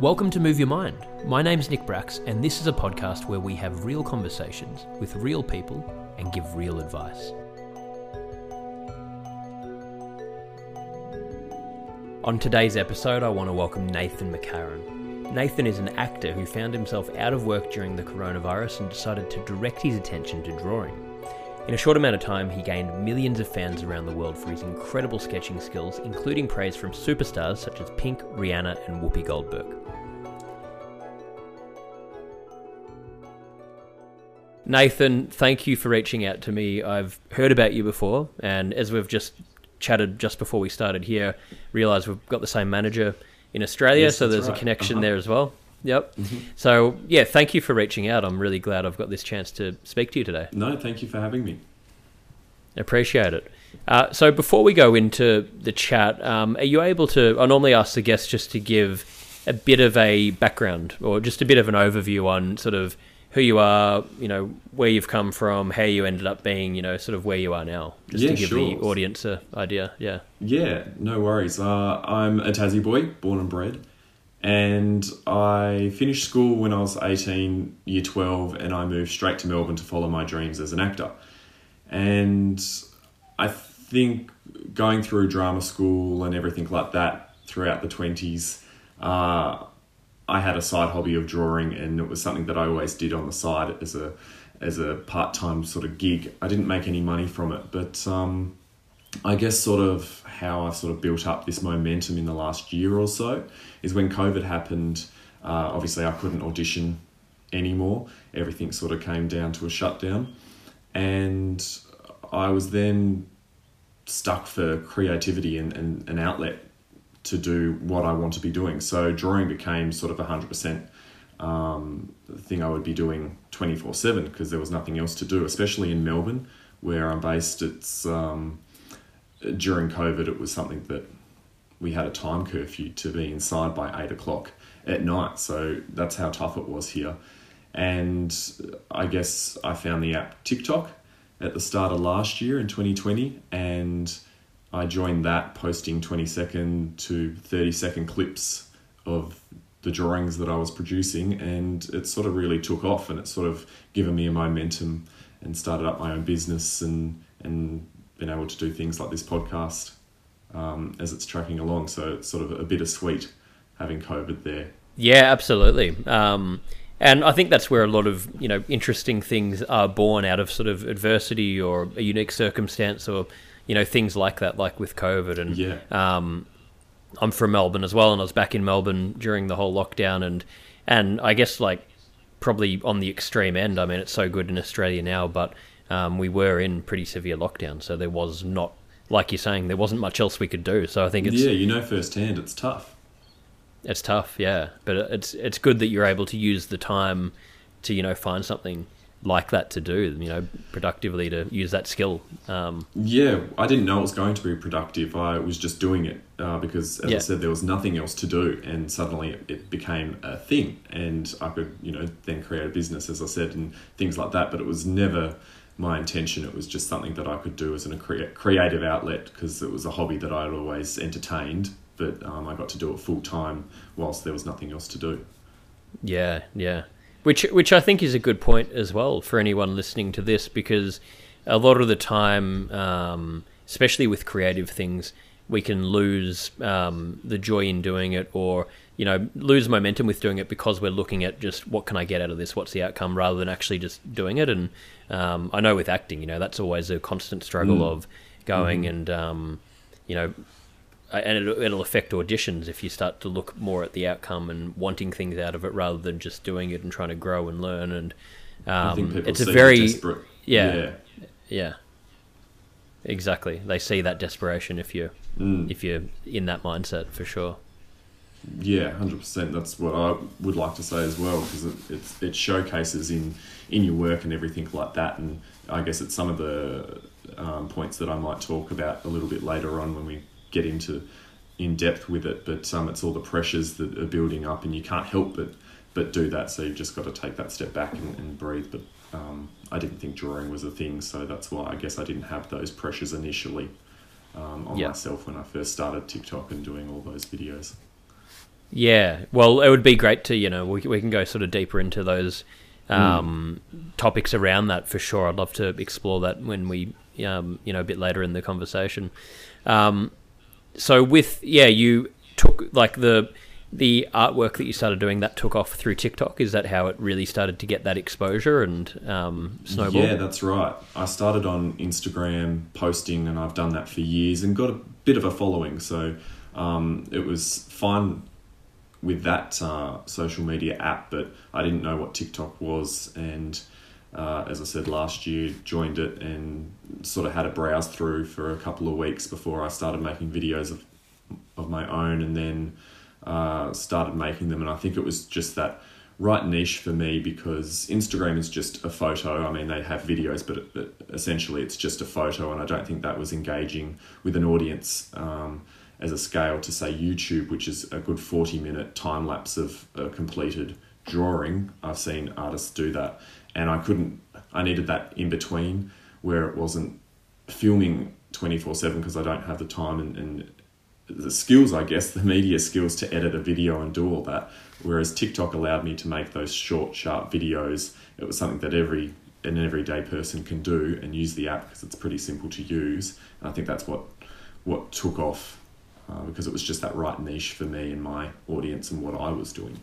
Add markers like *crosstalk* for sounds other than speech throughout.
Welcome to Move Your Mind. My name's Nick Brax, and this is a podcast where we have real conversations with real people and give real advice. On today's episode, I want to welcome Nathan McCarron. Nathan is an actor who found himself out of work during the coronavirus and decided to direct his attention to drawing. In a short amount of time, he gained millions of fans around the world for his incredible sketching skills, including praise from superstars such as Pink, Rihanna, and Whoopi Goldberg. Nathan, thank you for reaching out to me. I've heard about you before, and as we've just chatted just before we started here, realised we've got the same manager in Australia, Yes, so there's a connection Uh-huh. there as well. Yep. So, yeah, thank you for reaching out. I'm really glad I've got this chance to speak to you today. No, thank you for having me. Appreciate it. Uh, so before we go into the chat, um, are you able to? I normally ask the guests just to give a bit of a background or just a bit of an overview on sort of who you are, you know, where you've come from, how you ended up being, you know, sort of where you are now, just Yeah, to give the audience an idea. Yeah. Yeah, no worries. Uh, I'm a Tassie boy, born and bred, and I finished school when I was 18, year 12, and I moved straight to Melbourne to follow my dreams as an actor. And I think going through drama school and everything like that throughout the 20s, uh, I had a side hobby of drawing, and it was something that I always did on the side as a as a part time sort of gig. I didn't make any money from it, but um, I guess sort of how I've sort of built up this momentum in the last year or so is when COVID happened. Uh, obviously, I couldn't audition anymore. Everything sort of came down to a shutdown, and I was then stuck for creativity and, and an outlet to do what I want to be doing. So drawing became sort of a hundred percent um, thing I would be doing twenty four seven because there was nothing else to do, especially in Melbourne where I'm based. It's um, during COVID, it was something that we had a time curfew to be inside by eight o'clock at night. So that's how tough it was here. And I guess I found the app TikTok at the start of last year in 2020, and I joined that, posting 20 second to 30 second clips of the drawings that I was producing, and it sort of really took off, and it sort of given me a momentum and started up my own business and and been able to do things like this podcast um, as it's tracking along. So it's sort of a bittersweet having COVID there. Yeah, absolutely. Um, and I think that's where a lot of you know interesting things are born out of sort of adversity or a unique circumstance or you know things like that, like with COVID. And Yeah. um, I'm from Melbourne as well, and I was back in Melbourne during the whole lockdown, and and I guess like probably on the extreme end. I mean, it's so good in Australia now, but um, we were in pretty severe lockdown, so there was not. Like you're saying, there wasn't much else we could do. So I think it's yeah, you know firsthand, it's tough. it's tough, yeah, but it's it's good that you're able to use the time to you know find something like that to do, you know, productively to use that skill. Um, Yeah, I didn't know it was going to be productive. I was just doing it uh, because, as Yeah. I said, there was nothing else to do, and suddenly it, it became a thing, and I could, you know, then create a business, as I said, and things like that. But it was never my intention. It was just something that I could do as an, a crea- creative outlet because it was a hobby that I'd always entertained, but um, I got to do it full time whilst there was nothing else to do. Yeah, yeah. Which which I think is a good point as well for anyone listening to this because a lot of the time, um, especially with creative things, we can lose um, the joy in doing it, or you know, lose momentum with doing it because we're looking at just what can I get out of this, what's the outcome, rather than actually just doing it. And um, I know with acting, you know, that's always a constant struggle of going and um, you know and it'll, it'll affect auditions if you start to look more at the outcome and wanting things out of it rather than just doing it and trying to grow and learn. And um, it's a very desperate. yeah. yeah. yeah, exactly. They see that desperation if you Mm. if you're in that mindset for sure. Yeah, hundred percent. That's what I would like to say as well, because it, it showcases in in your work and everything like that. And I guess it's some of the um, points that I might talk about a little bit later on when we get into in depth with it. But um, it's all the pressures that are building up, and you can't help but but do that. So you've just got to take that step back and, and breathe. But um, I didn't think drawing was a thing, so that's why I guess I didn't have those pressures initially um, on Yeah. myself when I first started TikTok and doing all those videos. Yeah, well, it would be great to you know we we can go sort of deeper into those um, topics around that for sure. I'd love to explore that when we um, you know a bit later in the conversation. So with yeah, you took like the the artwork that you started doing that took off through TikTok. Is that how it really started to get that exposure and um, snowball? Yeah, that's right. I started on Instagram posting, and I've done that for years and got a bit of a following. So um, it was fine with that uh, social media app, but I didn't know what TikTok was. And uh, as I said last year, joined it and sort of had a browse through for a couple of weeks before I started making videos of of my own, and then uh, started making them. And I think it was just that right niche for me because Instagram is just a photo. I mean, they have videos, but, but essentially it's just a photo, and I don't think that was engaging with an audience um, as a scale to say YouTube, which is a good forty minute time lapse of a completed drawing. I've seen artists do that, and I couldn't. I needed that in between where it wasn't filming twenty four seven because I don't have the time and, and the skills, I guess, *laughs* the media skills to edit a video and do all that. Whereas TikTok allowed me to make those short, sharp videos. It was something that every an everyday person can do and use the app because it's pretty simple to use. And I think that's what what took off uh, because it was just that right niche for me and my audience and what I was doing.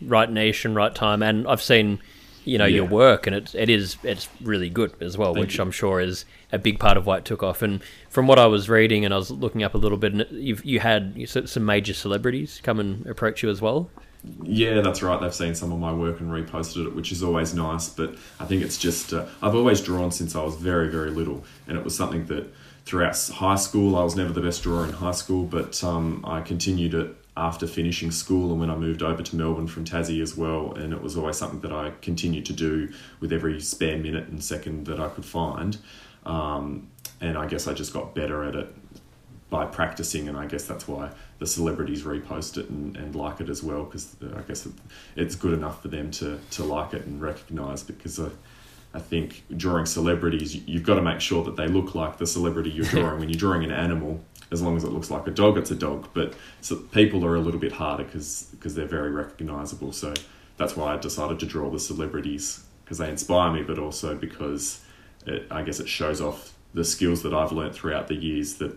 right niche and right time. And I've seen, you know, your work, and it it is it's really good as well, Thank which you. I'm sure is a big part of why it took off. And from what I was reading, and I was looking up a little bit, and you've you had some major celebrities come and approach you as well. Yeah, that's right. They've seen some of my work and reposted it, which is always nice. But I think it's just uh, I've always drawn since I was very, very little, and it was something that throughout high school I was never the best drawer in high school, but um, I continued it after finishing school and when I moved over to Melbourne from Tassie as well. And it was always something that I continued to do with every spare minute and second that I could find. Um, and I guess I just got better at it by practicing, and I guess that's why the celebrities repost it and, and like it as well, because I guess it's good enough for them to, to like it and recognise. Because I think drawing celebrities, you- you've got to make sure that they look like the celebrity you're drawing. when you're drawing an animal, as long as it looks like a dog, it's a dog. But so people are a little bit harder because they're very recognisable. So that's why I decided to draw the celebrities because they inspire me, but also because it, I guess it shows off the skills that I've learnt throughout the years that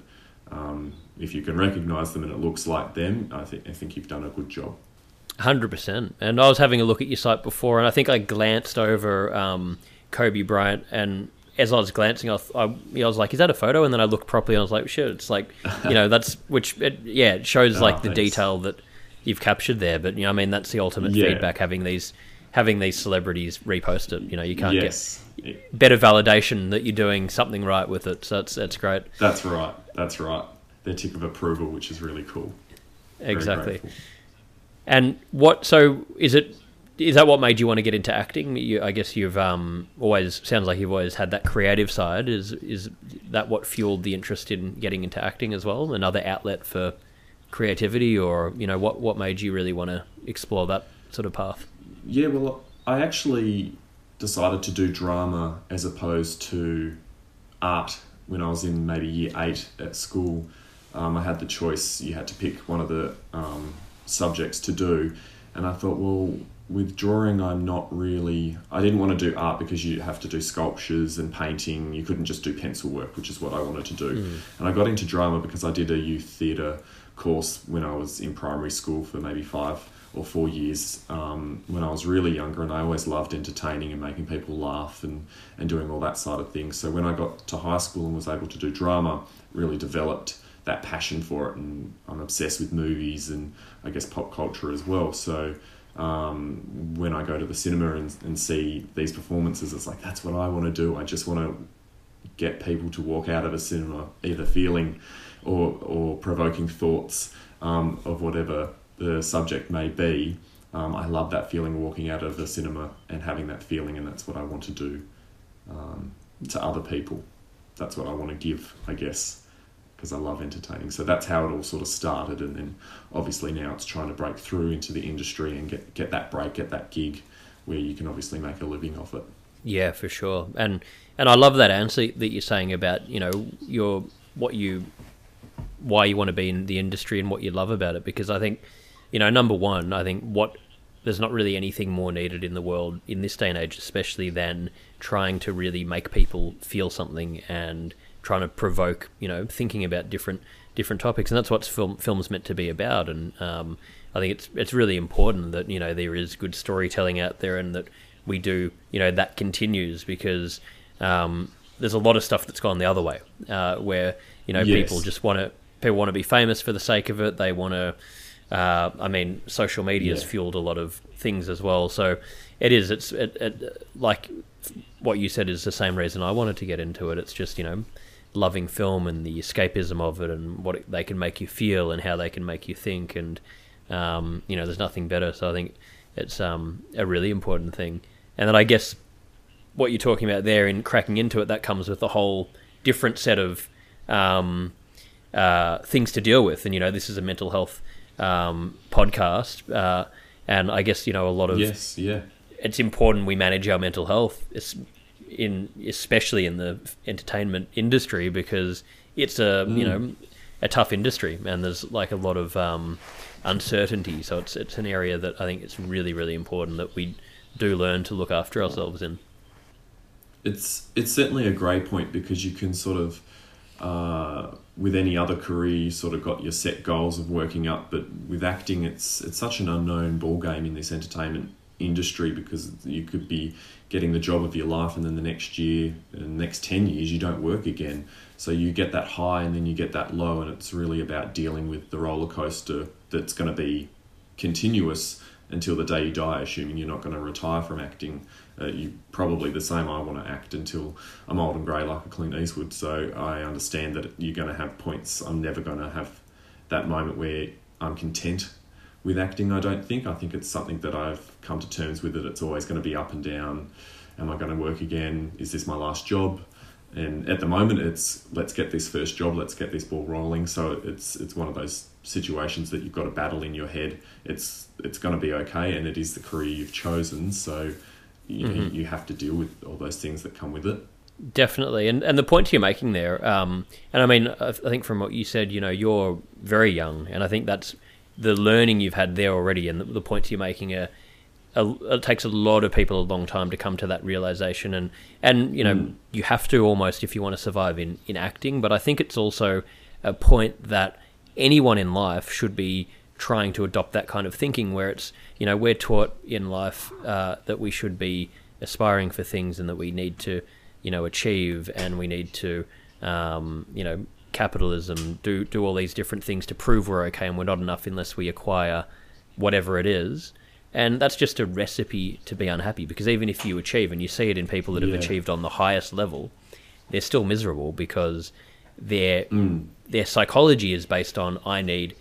um, if you can recognise them and it looks like them, I think I think you've done a good job. Hundred percent. And I was having a look at your site before, and I think I glanced over um, Kobe Bryant, and as I was glancing, I, I, I was like, "Is that a photo?" And then I looked properly, and I was like, "Shit!" It's like, you know, that's *laughs* which, it, yeah, it shows Oh, like the thanks. detail that you've captured there. But you know, I mean, that's the ultimate Yeah. feedback having these having these celebrities repost it. You know, you can't yes, get better validation that you're doing something right with it. So that's that's great. that's right. That's right. Their tick of approval, which is really cool. Exactly. And what? So is it? Is that what made you want to get into acting? You, I guess you've um, always sounds like you've always had that creative side. Is is that what fueled the interest in getting into acting as well? Another outlet for creativity, or you know, what what made you really want to explore that sort of path? Yeah, well, I actually decided to do drama as opposed to art when I was in maybe year eight at school. Um, I had the choice, you had to pick one of the um, subjects to do. And I thought, well, with drawing, I'm not really. I didn't want to do art because you have to do sculptures and painting. You couldn't just do pencil work, which is what I wanted to do. And I got into drama because I did a youth theatre course when I was in primary school for maybe five or four years um, when I was really younger, and I always loved entertaining and making people laugh and, and doing all that side of things. So when I got to high school and was able to do drama, really developed that passion for it, and I'm obsessed with movies and I guess pop culture as well. So um, when I go to the cinema and, and see these performances, it's like that's what I want to do. I just want to get people to walk out of a cinema either feeling or, or provoking thoughts um, of whatever the subject may be. Um, I love that feeling walking out of the cinema and having that feeling, and that's what I want to do um, to other people. That's what I want to give, I guess, because I love entertaining. So that's how it all sort of started, and then obviously now it's trying to break through into the industry and get get that break, get that gig where you can obviously make a living off it. Yeah, for sure. And and I love that answer that you're saying about you know your what you why you want to be in the industry and what you love about it because I think you know number one I think what there's not really anything more needed in the world in this day and age especially than trying to really make people feel something and trying to provoke you know thinking about different different topics and that's what film film's meant to be about and um, I think it's it's really important that you know there is good storytelling out there and that we do you know that continues because um, there's a lot of stuff that's gone the other way uh, where you know yes. people just want to people want to be famous for the sake of it. They want to. Uh, I mean, social media has fueled a lot of things as well. So it is. It's it, it, like what you said is the same reason I wanted to get into it. It's just you know loving film and the escapism of it and what it, they can make you feel and how they can make you think and um, you know there's nothing better. So I think it's um, a really important thing. And then I guess what you're talking about there in cracking into it that comes with a whole different set of um, uh, things to deal with. And you know, this is a mental health um, podcast, uh, and I guess you know a lot of yes, yeah. It's important we manage our mental health, in especially in the entertainment industry because it's a mm. you know a tough industry and there's like a lot of um, uncertainty. So it's it's an area that I think it's really really important that we do learn to look after ourselves in. It's it's certainly a grey point because you can sort of uh, with any other career, you sort of got your set goals of working up, but with acting, it's it's such an unknown ball game in this entertainment industry because you could be getting the job of your life, and then the next year, the next ten years, you don't work again. So you get that high, and then you get that low, and it's really about dealing with the roller coaster that's going to be continuous until the day you die, assuming you're not going to retire from acting uh, you probably the same. I want to act until I'm old and grey like a Clint Eastwood. So I understand that you're going to have points. I'm never going to have that moment where I'm content with acting. I don't think. I think it's something that I've come to terms with. That it's always going to be up and down. Am I going to work again? Is this my last job? And at the moment, it's let's get this first job. Let's get this ball rolling. So it's it's one of those situations that you've got to battle in your head. It's it's going to be okay, and it is the career you've chosen. So you, mm-hmm. you have to deal with all those things that come with it. Definitely, and and the point you're making there, um, and I mean, I think from what you said, you know, you're very young, and I think that's the learning you've had there already, and the, the points you're making are, are, It takes a lot of people a long time to come to that realization, and and you know, mm. you have to almost if you want to survive in in acting. But I think it's also a point that anyone in life should be trying to adopt that kind of thinking where it's you know we're taught in life uh, that we should be aspiring for things and that we need to you know achieve and we need to um, you know capitalism do do all these different things to prove we're okay and we're not enough unless we acquire whatever it is and that's just a recipe to be unhappy because even if you achieve and you see it in people that have yeah. achieved on the highest level they're still miserable because their mm. their psychology is based on I need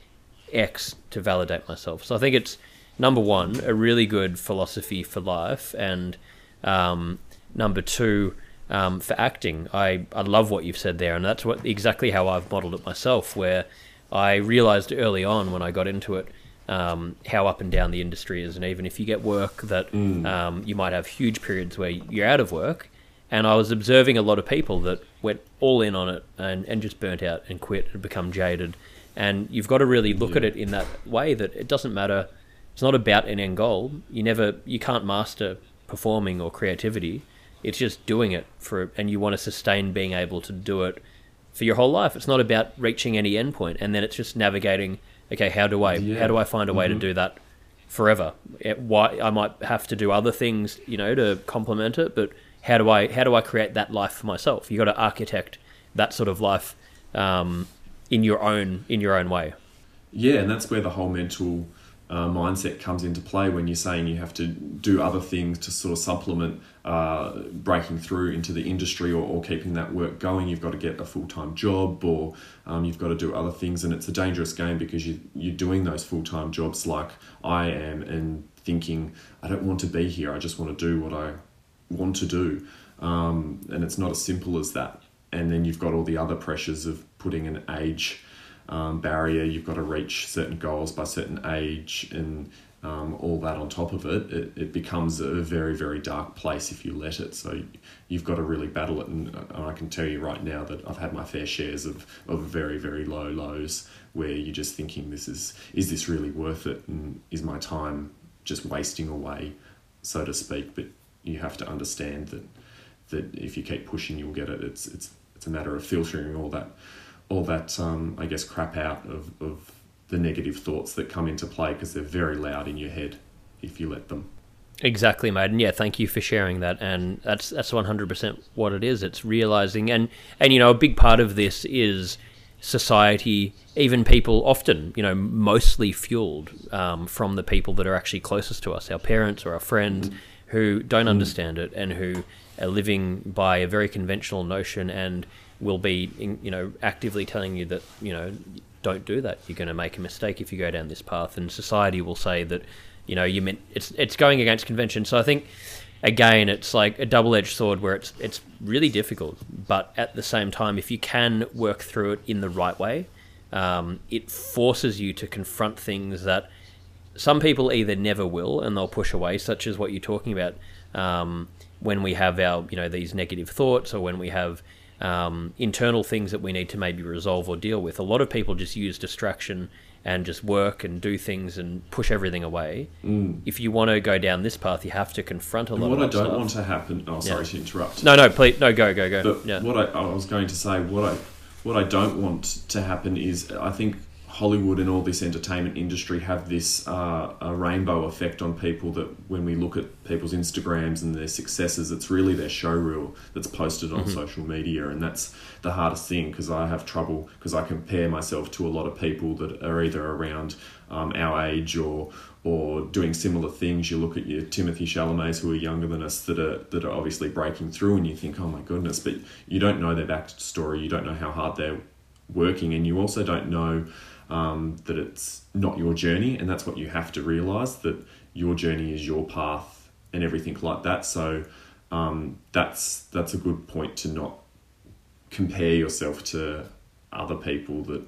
X to validate myself. So I think it's number one, a really good philosophy for life, and um, number two, um, for acting. I, I love what you've said there, and that's what exactly how I've modeled it myself. Where I realized early on when I got into it um, how up and down the industry is, and even if you get work that mm. Um, you might have huge periods where you're out of work. And I was observing a lot of people that went all in on it and, and just burnt out and quit and become jaded and you've got to really look yeah. at it in that way that it doesn't matter. It's not about an end goal. You never, you can't master performing or creativity. It's just doing it for, and you want to sustain being able to do it for your whole life. It's not about reaching any endpoint, and then it's just navigating. Okay, how do I, yeah. how do I find a way mm-hmm. to do that forever? It, why I might have to do other things, you know, to complement it, but how do I, how do I create that life for myself? You got to architect that sort of life um, in your own in your own way. Yeah, and that's where the whole mental uh, mindset comes into play when you're saying you have to do other things to sort of supplement uh, breaking through into the industry or, or, keeping that work going. You've got to get a full time job or um, you've got to do other things, and it's a dangerous game because you, you're doing those full time jobs like I am and thinking, I don't want to be here, I just want to do what I want to do. Um, and it's not as simple as that. And then you've got all the other pressures of putting an age um, barrier. You've got to reach certain goals by certain age, and um, all that on top of it, it, it becomes a very, very dark place if you let it. So you've got to really battle it. And I can tell you right now that I've had my fair shares of, of very, very low lows where you're just thinking, this is, is this really worth it? And is my time just wasting away, so to speak? But you have to understand that, that if you keep pushing, you'll get it. It's, it's, it's a matter of filtering all that all that um, I guess crap out of, of the negative thoughts that come into play because they're very loud in your head if you let them. Exactly, mate. And yeah, thank you for sharing that. And that's that's one hundred percent what it is. It's realizing, and and you know, a big part of this is society, even people, often you know, mostly fueled um, from the people that are actually closest to us, our parents or our friends, mm. who don't mm. understand it and who are living by a very conventional notion and will be, you know, actively telling you that, you know, don't do that. You're going to make a mistake if you go down this path. And society will say that, you know, you meant it's it's going against convention. So I think again, it's like a double-edged sword where it's it's really difficult, but at the same time, if you can work through it in the right way, um, it forces you to confront things that some people either never will and they'll push away, such as what you're talking about. Um, when we have our, you know, these negative thoughts, or when we have um, internal things that we need to maybe resolve or deal with. A lot of people just use distraction and just work and do things and push everything away. Mm. If you want to go down this path, you have to confront a lot. Of people. What I don't stuff. want to happen. Oh, sorry yeah. to interrupt. No, no, please, no, go, go, go. But yeah. What I, I was going to say, what I, what I don't want to happen is, I think Hollywood and all this entertainment industry have this uh, a rainbow effect on people that when we look at people's Instagrams and their successes, it's really their show reel that's posted on mm-hmm. social media, and that's the hardest thing because I have trouble because I compare myself to a lot of people that are either around um, our age or or doing similar things. You look at your Timothée Chalamets who are younger than us that are that are obviously breaking through, and you think, oh my goodness, but you don't know their backstory, you don't know how hard they're working, and you also don't know um, that it's not your journey, and that's what you have to realize that your journey is your path and everything like that. So um, that's that's a good point to not compare yourself to other people that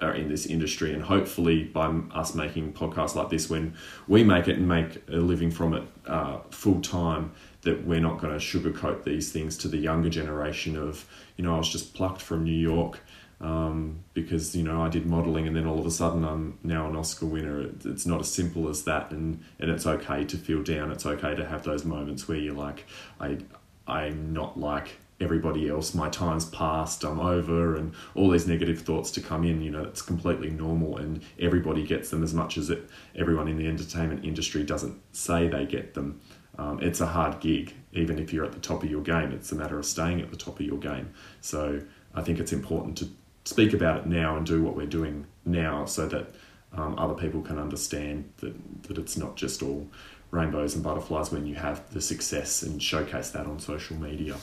are in this industry and hopefully by us making podcasts like this when we make it and make a living from it uh, full time that we're not going to sugarcoat these things to the younger generation of you know i was just plucked from new york um, because you know I did modeling and then all of a sudden I'm now an Oscar winner. It's not as simple as that, and and it's okay to feel down. It's okay to have those moments where you're like, I I'm not like everybody else. My time's passed. I'm over, and all these negative thoughts to come in. You know, it's completely normal, and everybody gets them as much as it. Everyone in the entertainment industry doesn't say they get them. Um, it's a hard gig, even if you're at the top of your game. It's a matter of staying at the top of your game. So I think it's important to speak about it now and do what we're doing now so that um, other people can understand that, that it's not just all rainbows and butterflies when you have the success and showcase that on social media.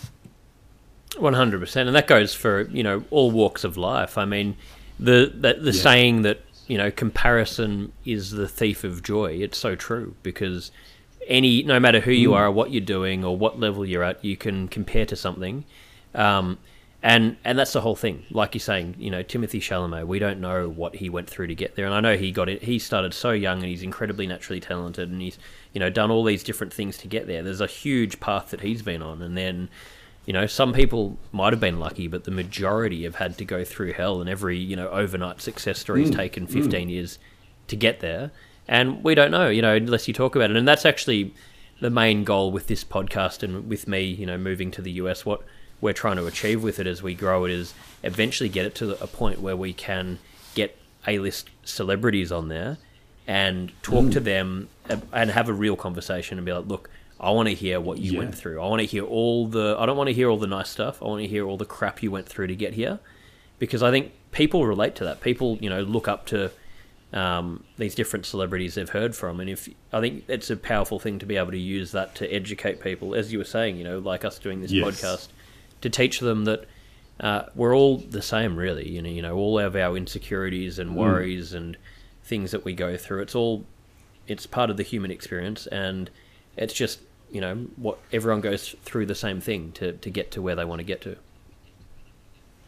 100% and that goes for you know all walks of life i mean the the, the yeah. saying that you know comparison is the thief of joy it's so true because any no matter who you mm. are or what you're doing or what level you're at you can compare to something um, and and that's the whole thing. Like you're saying, you know, Timothée Chalamet, we don't know what he went through to get there, and I know he got it. He started so young, and he's incredibly naturally talented, and he's you know done all these different things to get there. There's a huge path that he's been on, and then you know some people might have been lucky, but the majority have had to go through hell, and every you know overnight success story has mm, taken 15 mm. years to get there, and we don't know, you know, unless you talk about it, and that's actually the main goal with this podcast and with me, you know, moving to the US. What we're trying to achieve with it as we grow it is eventually get it to a point where we can get A-list celebrities on there and talk mm. to them and have a real conversation and be like, look, I want to hear what you yeah. went through. I want to hear all the. I don't want to hear all the nice stuff. I want to hear all the crap you went through to get here, because I think people relate to that. People, you know, look up to um, these different celebrities they've heard from, and if I think it's a powerful thing to be able to use that to educate people, as you were saying, you know, like us doing this Yes. podcast, to teach them that uh, we're all the same, really. You know, you know, all of our insecurities and worries and things that we go through. It's all it's part of the human experience, and it's just you know what everyone goes through the same thing to to get to where they want to get to.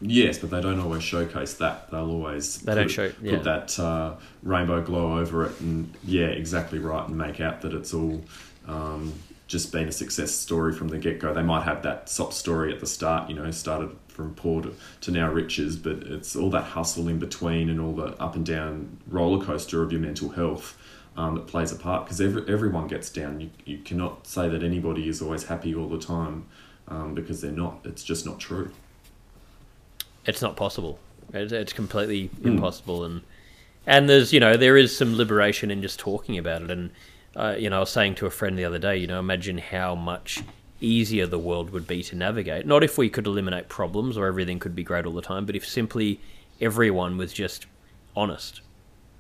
Yes, but they don't always showcase that. They'll always They don't show- put that uh, rainbow glow over it, and yeah, exactly right, and make out that it's all um, just been a success story from the get go. They might have that sob story at the start, you know, started from poor to, to now riches, but it's all that hustle in between and all the up and down roller coaster of your mental health. Um, that plays a part because every, everyone gets down. You, you cannot say that anybody is always happy all the time um, because they're not. It's just not true. it's not possible. It's, it's completely impossible, and and there's you know there is some liberation in just talking about it. And uh, you know, I was saying to a friend the other day, you know, imagine how much easier the world would be to navigate. Not if we could eliminate problems or everything could be great all the time, but if simply everyone was just honest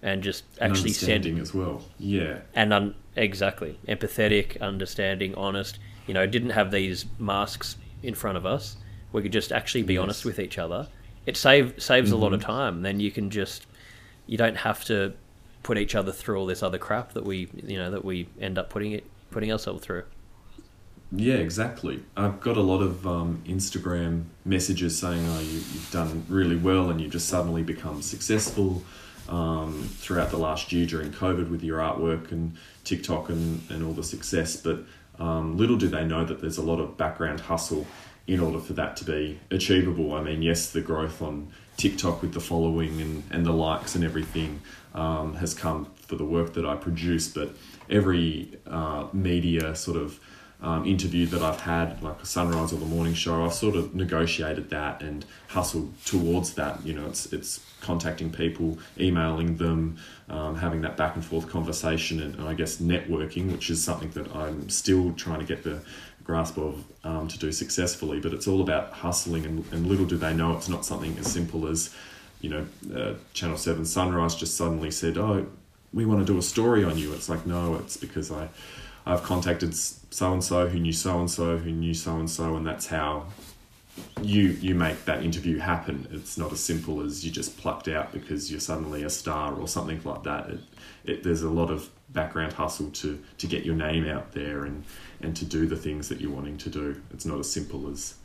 and just And actually said as well. Yeah. and un- exactly empathetic, understanding, honest. You know, didn't have these masks in front of us. We could just actually be Yes. honest with each other. It save saves a lot of Mhm. time. Then you can just you don't have to put each other through all this other crap that we you know that we end up putting it putting ourselves through. Yeah, exactly. I've got a lot of um, Instagram messages saying, "Oh, you, you've done really well, and you've just suddenly become successful um, throughout the last year during COVID with your artwork and TikTok and, and all the success." But um, little do they know that there's a lot of background hustle in order for that to be achievable. I mean, yes, the growth on TikTok with the following and, and the likes and everything um, has come for the work that I produce, but every uh, media sort of um, interview that I've had, like a Sunrise or the Morning Show, I've sort of negotiated that and hustled towards that. You know, it's it's contacting people, emailing them, um, having that back and forth conversation, and, and I guess networking, which is something that I'm still trying to get the grasp of um, to do successfully. But it's all about hustling, and, and little do they know it's not something as simple as, you know, uh, Channel Seven Sunrise just suddenly said, "Oh, we want to do a story on you." It's like, no, it's because I. I've contacted so and so who knew so and so who knew so and so, and that's how you you make that interview happen. It's not as simple as you just plucked out because you're suddenly a star or something like that. It, it, there's a lot of background hustle to to get your name out there and and to do the things that you're wanting to do. It's not as simple as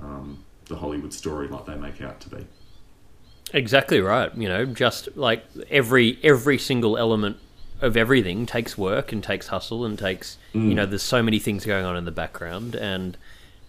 um, the Hollywood story like they make out to be. Exactly right. You know, just like every every single element of everything takes work and takes hustle and takes you know there's so many things going on in the background and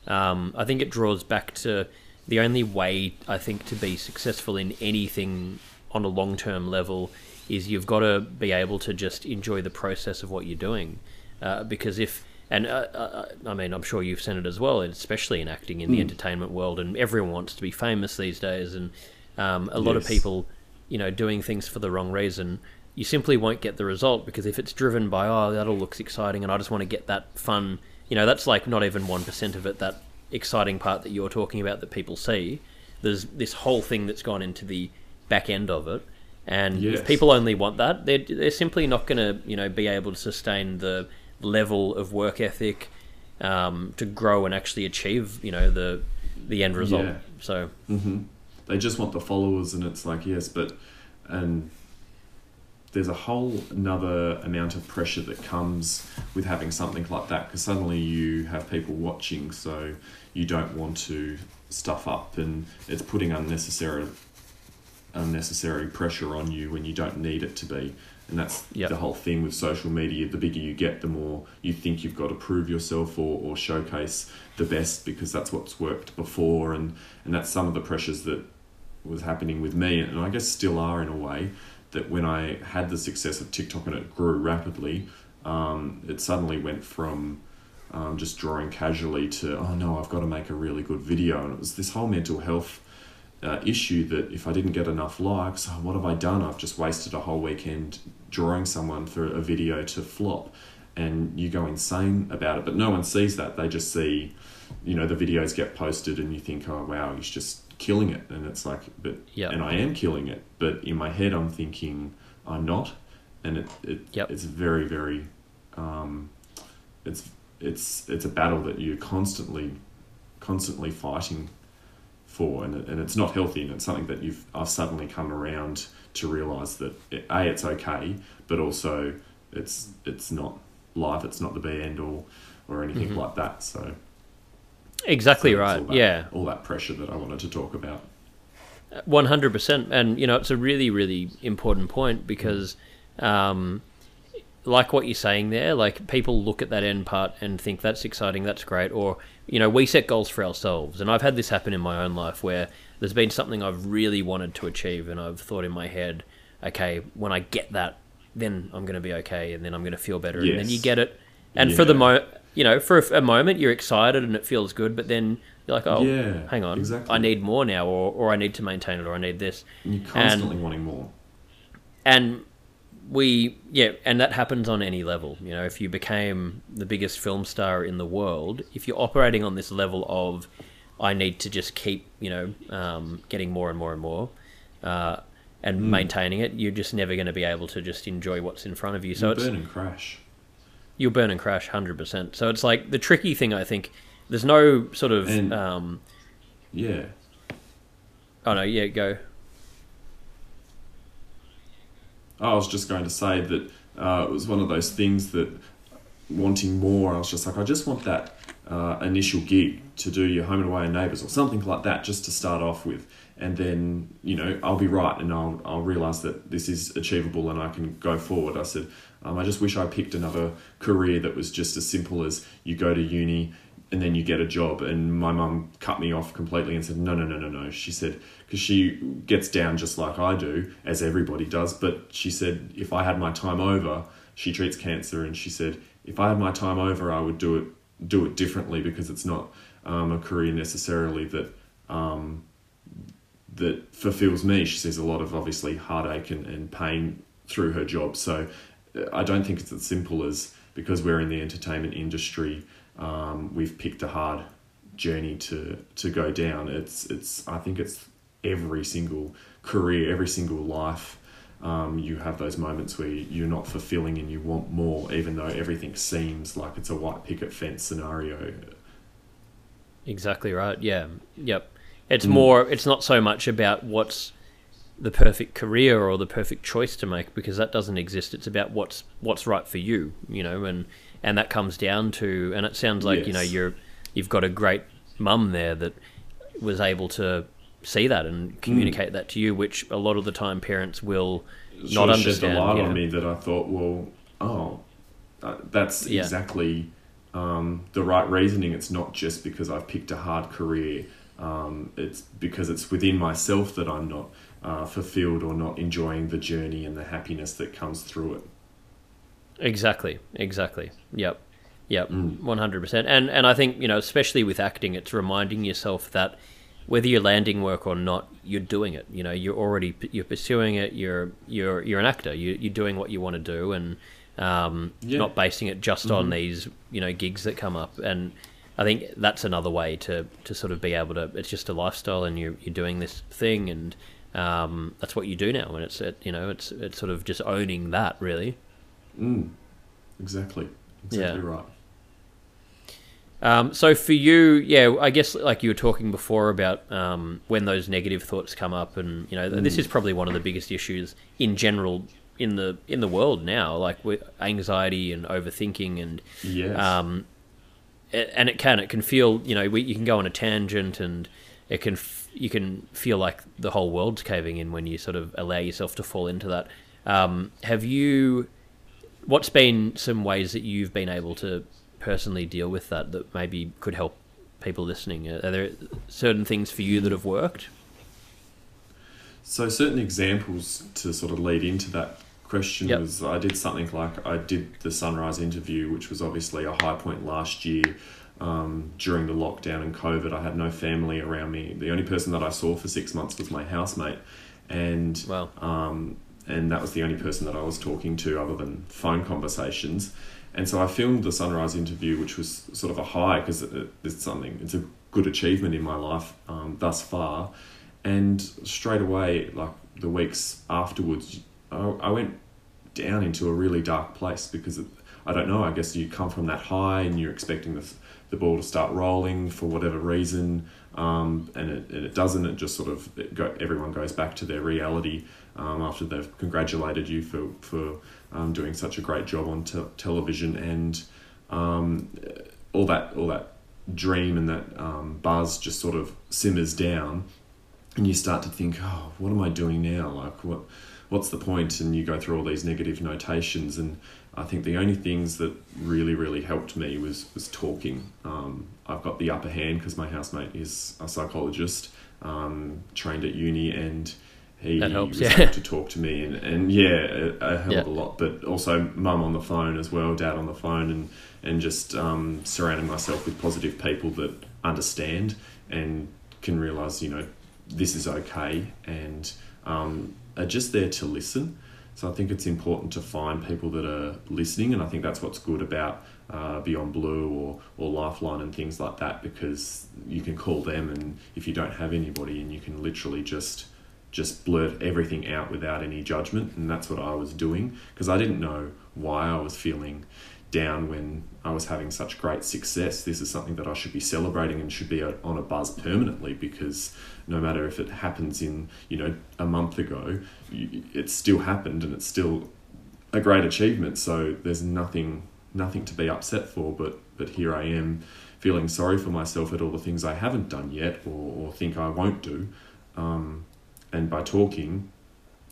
um, I think it draws back to the only way I think to be successful in anything on a long term level is you've got to be able to just enjoy the process of what you're doing. Uh, because if and uh, uh, I mean I'm sure you've seen it as well especially in acting in the entertainment world and everyone wants to be famous these days and um, a lot of people you know doing things for the wrong reason you simply won't get the result because if it's driven by oh that all looks exciting and I just want to get that fun you know that's like not even 1% of it that exciting part that you're talking about that people see. There's this whole thing that's gone into the back end of it and Yes. if people only want that they're, they're simply not going to you know be able to sustain the level of work ethic um, to grow and actually achieve you know the the end result Yeah. so hmm They just want the followers, and it's like yes, but and there's a whole another amount of pressure that comes with having something like that because suddenly you have people watching, so you don't want to stuff up, and it's putting unnecessary unnecessary pressure on you when you don't need it to be. And that's Yep. the whole thing with social media. The bigger you get, the more you think you've got to prove yourself or, or showcase the best because that's what's worked before. And, and that's some of the pressures that was happening with me, and I guess still are in a way, that when I had the success of TikTok and it grew rapidly, um, it suddenly went from um, just drawing casually to, oh no, I've got to make a really good video. And it was this whole mental health uh, issue that if I didn't get enough likes, oh, what have I done? I've just wasted a whole weekend drawing someone for a video to flop. And you go insane about it, but no one sees that. They just see, you know, the videos get posted and you think, oh wow, he's just killing it, and it's like, but Yep. and I am killing it, but in my head I'm thinking I'm not, and it, it Yep. it's very very, um, it's it's it's a battle that you're constantly constantly fighting for, and it, and it's not healthy, and it's something that you've I've suddenly come around to realize that it, a it's okay, but also it's it's not life, it's not the be end all or anything like that. So Exactly so right. all that- yeah. all that pressure that I wanted to talk about. One hundred percent, and you know it's a really, really important point because, um, like what you're saying there, like people look at that end part and think that's exciting, that's great, or you know we set goals for ourselves, and I've had this happen in my own life where there's been something I've really wanted to achieve, and I've thought in my head, okay, when I get that, then I'm going to be okay, and then I'm going to feel better, and then you get it, and for the Yeah. mo, you know, for a, a moment you're excited and it feels good, but then you're like, oh, Yeah, hang on, exactly. I need more now, or, or I need to maintain it, or I need this. And you're constantly wanting more. And we, yeah, and that happens on any level. You know, if you became the biggest film star in the world, if you're operating on this level of, I need to just keep, you know, um, getting more and more and more, uh, and Hmm. maintaining it, you're just never going to be able to just enjoy what's in front of you. So you it's burn and crash. you'll burn and crash 100%. So it's like the tricky thing, I think, there's no sort of, And- um, Yeah. oh no, yeah, go. I was just going to say that uh, it was one of those things that wanting more, I was just like, I just want that uh, initial gig to do your home and away and neighbours or something like that just to start off with. And then, you know, I'll be right and I'll, I'll realise that this is achievable and I can go forward. I said, um, I just wish I picked another career that was just as simple as you go to uni and then you get a job. And my mum cut me off completely and said, no, no, no, no, no. She said, because she gets down just like I do, as everybody does. But she said, if I had my time over, she treats cancer, and she said, if I had my time over, I would do it do it differently because it's not um, a career necessarily that um, that fulfills me. She sees a lot of obviously heartache and, and pain through her job. So uh, I don't think it's as simple as because we're in the entertainment industry, um, we've picked a hard journey to to go down. It's it's I think it's every single career, every single life. Um, you have those moments where you're not fulfilling and you want more, even though everything seems like it's a white picket fence scenario. Exactly right. Yeah. Yep. It's Mm. more. It's not so much about what's the perfect career or the perfect choice to make because that doesn't exist. It's about what's what's right for you. You know, and and that comes down to. And it sounds like you know you're you've got a great mum there that was able to see that and communicate that to you, which a lot of the time parents will not sort understand. shed a light you on me that I thought, well, oh, uh, that's Yeah. exactly um, the right reasoning. It's not just because I've picked a hard career. Um, it's because it's within myself that I'm not uh, fulfilled or not enjoying the journey and the happiness that comes through it. Exactly. Exactly. Yep. Yep. Mm. One hundred percent. And and I think you know, especially with acting, it's reminding yourself that whether you're landing work or not, you're doing it. You know, you're already you're pursuing it. You're you're you're an actor. You, you're doing what you want to do, and um, Yeah. not basing it just on Mhm. these you know gigs that come up. And I think that's another way to to sort of be able to. It's just a lifestyle, and you're you're doing this thing, and um, that's what you do now. And it's it, you know, it's it's sort of just owning that really. Mm. Exactly. Exactly Yeah. right. Um, so for you, yeah, I guess like you were talking before about um, when those negative thoughts come up, and you know, this is probably one of the biggest issues in general in the in the world now, like with anxiety and overthinking, and Yes. um, and it can it can feel you know we, you can go on a tangent, and it can f- you can feel like the whole world's caving in when you sort of allow yourself to fall into that. Um, have you? What's been some ways that you've been able to personally deal with that that maybe could help people listening? Are there certain things for you that have worked? So certain examples to sort of lead into that question Yep. was I did something like I did the Sunrise interview, which was obviously a high point last year um, during the lockdown and COVID. I had no family around me. The only person that I saw for six months was my housemate, and Wow. um, and that was the only person that I was talking to other than phone conversations. And so I filmed the Sunrise interview, which was sort of a high because it, it's something. It's a good achievement in my life um, thus far. And straight away, like the weeks afterwards, I, I went down into a really dark place because it, I don't know. I guess you come from that high and you're expecting the the ball to start rolling for whatever reason, um, and, it, and it doesn't. It just sort of go, everyone goes back to their reality um, after they've congratulated you for for um, doing such a great job on te- television and um, all that all that dream and that um, buzz just sort of simmers down, and you start to think, oh, what am I doing now? Like what what's the point? And you go through all these negative notations and I think the only things that really, really helped me was was talking. Um, I've got the upper hand because my housemate is a psychologist, um, trained at uni, and he that helps, was yeah. able to talk to me, and, and yeah, a, hell Yeah. of a lot. But also, mum on the phone as well, dad on the phone, and and just um, surrounding myself with positive people that understand and can realize, you know, this is okay, and um, are just there to listen. So I think it's important to find people that are listening, and I think that's what's good about uh, Beyond Blue or or Lifeline and things like that, because you can call them, and if you don't have anybody, and you can literally just just blurt everything out without any judgment, and that's what I was doing because I didn't know why I was feeling down when I was having such great success. This is something that I should be celebrating and should be on a buzz permanently because no matter if it happens in, you know, a month ago, it still happened and it's still a great achievement. So there's nothing nothing to be upset for, but but here I am feeling sorry for myself at all the things I haven't done yet or, or think I won't do. Um, and by talking,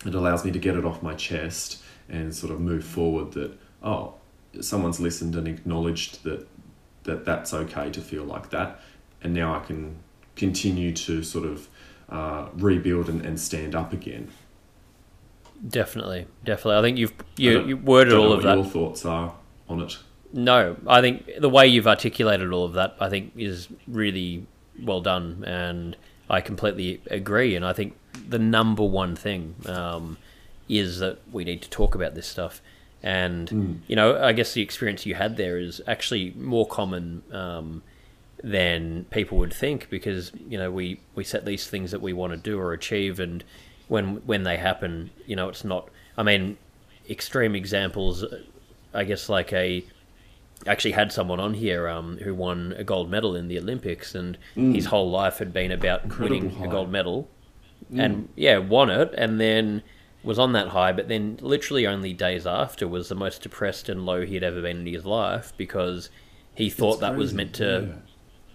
it allows me to get it off my chest and sort of move forward that oh someone's listened and acknowledged that that that's okay to feel like that and now i can continue to sort of uh, rebuild and, and stand up again Definitely, definitely. I think you've you, you worded don't know all of what that. your thoughts are on it No, I think the way you've articulated all of that, I think, is really well done, and I completely agree. And I think the number one thing um, is that we need to talk about this stuff. And you know, I guess the experience you had there is actually more common um, than people would think, because you know we we set these things that we want to do or achieve, and when when they happen, you know, it's not. I mean, extreme examples. I guess like a actually had someone on here um, who won a gold medal in the Olympics, and his whole life had been about Incredible winning high. a gold medal, and yeah, won it, and then was on that high, but then literally only days after was the most depressed and low he had ever been in his life because he thought that was meant to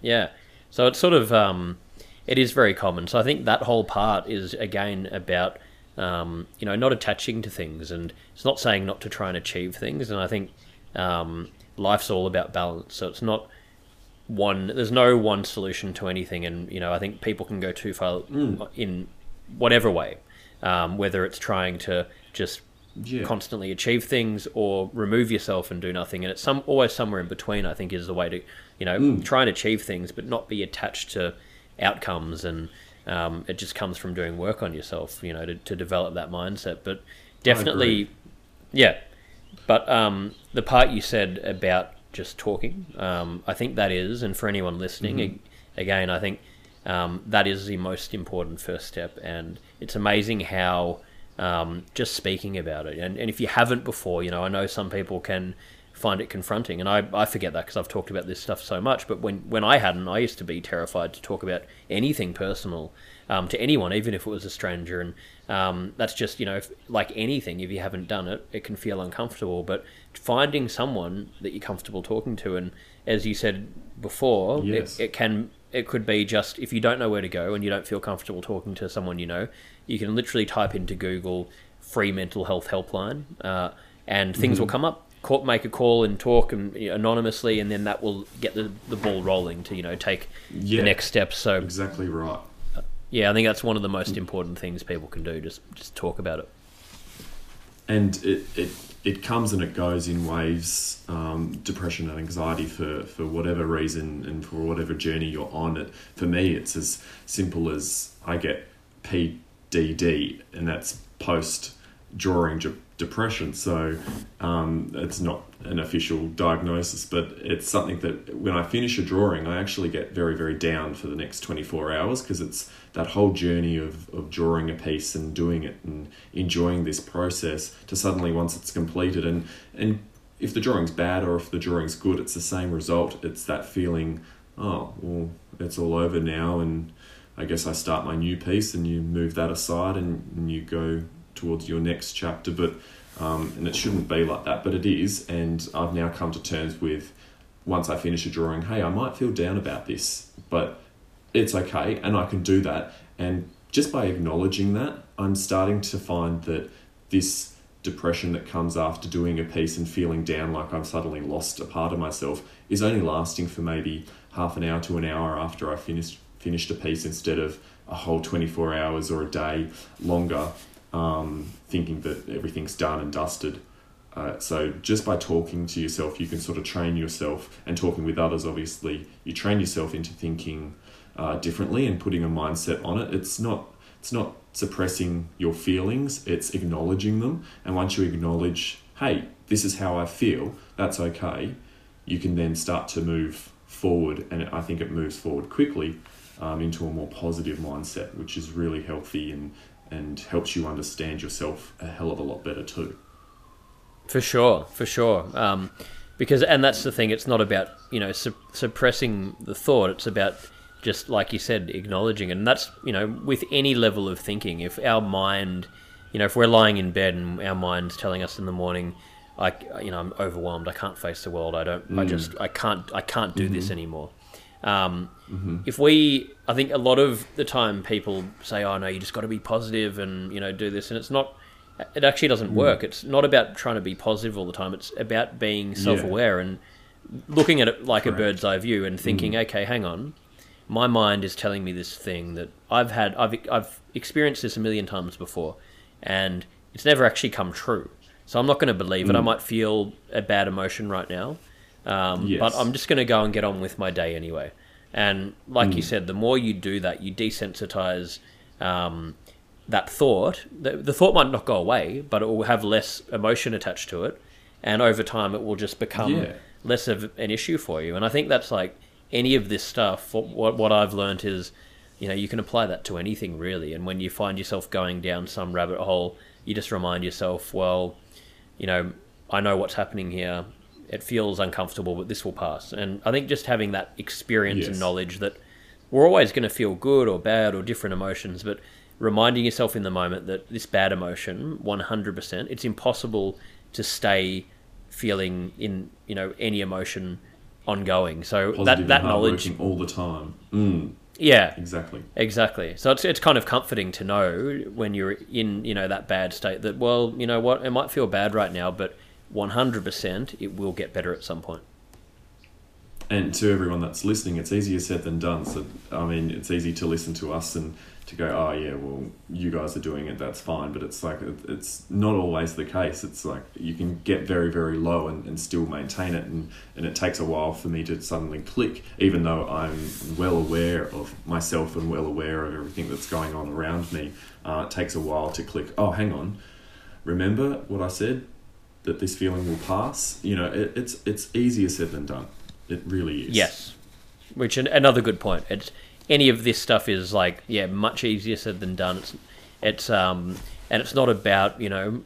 yeah. yeah. So it's sort of um, it is very common. So I think that whole part is again about um, you know not attaching to things, and it's not saying not to try and achieve things. And I think um, life's all about balance. So it's not one. There's no one solution to anything, and you know I think people can go too far in whatever way, um, whether it's trying to just Yeah. constantly achieve things or remove yourself and do nothing. And it's some always somewhere in between i think is the way to you know try and achieve things but not be attached to outcomes. And um, it just comes from doing work on yourself you know to, to develop that mindset. But definitely yeah. But um, the part you said about just talking um, i think that is and for anyone listening ag- again i think um, that is the most important first step and it's amazing how um, just speaking about it. And, and if you haven't before, you know, I know some people can find it confronting, and I, I forget that because I've talked about this stuff so much. But when, when I hadn't, I used to be terrified to talk about anything personal um, to anyone, even if it was a stranger. And um, that's just, you know, if, like anything, if you haven't done it, it can feel uncomfortable. But finding someone that you're comfortable talking to, and as you said before, Yes. it, it can it could be just if you don't know where to go and you don't feel comfortable talking to someone you know, you can literally type into Google free mental health helpline, uh, and things Mm-hmm. will come up. Call, make a call and talk and, you know, anonymously, and then that will get the, the ball rolling to you know take Yeah. the next steps. So Exactly right. yeah, I think that's one of the most important things people can do. Just just talk about it. And it, it it comes and it goes in waves. Um, depression and anxiety for for whatever reason and for whatever journey you're on. It for me, it's as simple as I get PDD, and that's post drawing de- depression. So um, it's not an official diagnosis, but it's something that when I finish a drawing, I actually get very, very down for the next 24 hours because it's that whole journey of, of drawing a piece and doing it and enjoying this process to suddenly once it's completed and, and if the drawing's bad or if the drawing's good, it's the same result. It's that feeling, oh, well, it's all over now and I guess I start my new piece and you move that aside and, and you go towards your next chapter. But um, and it shouldn't be like that, but it is. And I've now come to terms with once I finish a drawing, hey, I might feel down about this, but it's okay, and I can do that. And just by acknowledging that, I'm starting to find that this depression that comes after doing a piece and feeling down like I've suddenly lost a part of myself is only lasting for maybe half an hour to an hour after I finished finished a piece instead of a whole 24 hours or a day longer um, thinking that everything's done and dusted. Uh, so just by talking to yourself, you can sort of train yourself, and talking with others, obviously, you train yourself into thinking uh, differently and putting a mindset on it. It's not it's not suppressing your feelings; it's acknowledging them. And once you acknowledge, hey, this is how I feel, that's okay. You can then start to move forward, and I think it moves forward quickly um, into a more positive mindset, which is really healthy and and helps you understand yourself a hell of a lot better too. For sure, for sure. Um, because and that's the thing. It's not about you know su- suppressing the thought. It's about just like you said, acknowledging. And that's you know with any level of thinking. If our mind, you know, if we're lying in bed and our mind's telling us in the morning, I you know I'm overwhelmed. I can't face the world. I don't. Mm. I just I can't I can't do mm-hmm. this anymore. Um, mm-hmm. If we, I think a lot of the time people say, "Oh no, you just got to be positive and you know do this," and it's not. It actually doesn't mm. work. It's not about trying to be positive all the time. It's about being self-aware yeah. and looking at it like Correct. a bird's eye view and thinking, mm. "Okay, hang on." My mind is telling me this thing that I've had. I've I've experienced this a million times before, and it's never actually come true. So I'm not going to believe it. I mm. might feel a bad emotion right now, um, yes. But I'm just going to go and get on with my day anyway. And like mm. you said, the more you do that, you desensitize um, that thought. The, the, thought might not go away, but it will have less emotion attached to it. And over time, it will just become yeah. less of an issue for you. And I think that's like any of this stuff. What, what I've learned is, you know, you can apply that to anything really. And when you find yourself going down some rabbit hole, you just remind yourself, well, you know, I know what's happening here it feels uncomfortable, but this will pass. And I think just having that experience yes. and knowledge that we're always going to feel good or bad or different emotions, but reminding yourself in the moment that this bad emotion, 100%, it's impossible to stay feeling in, you know, any emotion ongoing. So Positive that, that knowledge all the time. Mm. Yeah, exactly, exactly. So it's it's kind of comforting to know when you're in you know that bad state that well you know what it might feel bad right now, but 100% it will get better at some point. And to everyone that's listening, it's easier said than done. So, I mean, it's easy to listen to us and to go, oh, yeah, well, you guys are doing it, that's fine. But it's like, it's not always the case. It's like you can get very, very low and, and still maintain it. And, and it takes a while for me to suddenly click, even though I'm well aware of myself and well aware of everything that's going on around me. Uh, it takes a while to click, oh, hang on. Remember what I said? That this feeling will pass. You know, it, it's it's easier said than done. It really is. Yes, which another good point. It's any of this stuff is like yeah, much easier said than done. It's it's um and it's not about you know.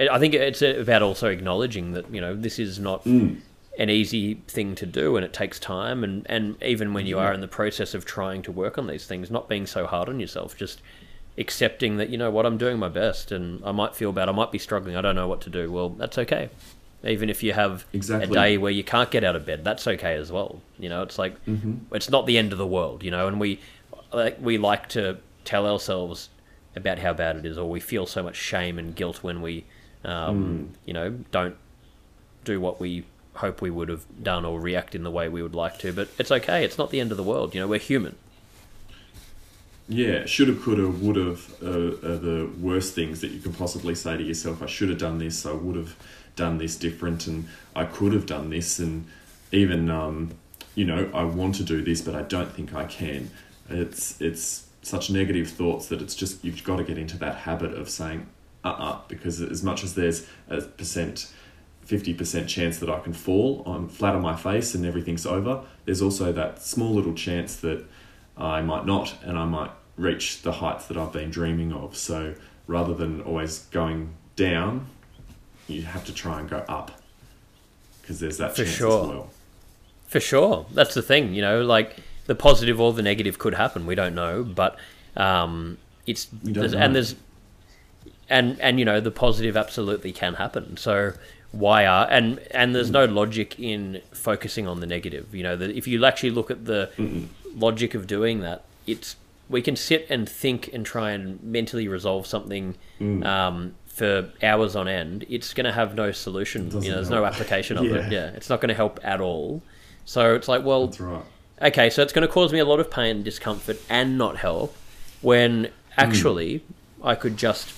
I think it's about also acknowledging that you know this is not. Mm. An easy thing to do, and it takes time. And, and even when you are in the process of trying to work on these things, not being so hard on yourself, just accepting that you know what I'm doing my best and I might feel bad, I might be struggling, I don't know what to do. Well, that's okay. Even if you have exactly. a day where you can't get out of bed, that's okay as well. You know, it's like mm-hmm. it's not the end of the world. You know, and we like we like to tell ourselves about how bad it is, or we feel so much shame and guilt when we, um, mm. you know, don't do what we hope we would have done or react in the way we would like to. But it's okay. It's not the end of the world. You know, we're human yeah, should have, could have, would have uh, are the worst things that you can possibly say to yourself. I should have done this. I would have done this different, and I could have done this, and even um, you know I want to do this, but I don't think I can. It's it's such negative thoughts that it's just you've got to get into that habit of saying, "Uh-uh," because as much as there's a percent 50% chance that I can fall I'm flat on my face and everything's over, there's also that small little chance that I might not and I might reach the heights that I've been dreaming of. So rather than always going down, you have to try and go up because there's that For chance sure. as well. For sure, that's the thing. You know, like the positive or the negative could happen. We don't know, but um, it's there's, know. and there's and and you know the positive absolutely can happen. So why are and and there's no logic in focusing on the negative. You know, that if you actually look at the logic of doing that, it's we can sit and think and try and mentally resolve something Mm. um, for hours on end. It's going to have no solution. You know, there's no application of *laughs* it. Yeah. Yeah, it's not going to help at all. So it's like, well, That's right. okay, so it's going to cause me a lot of pain and discomfort and not help when actually I could just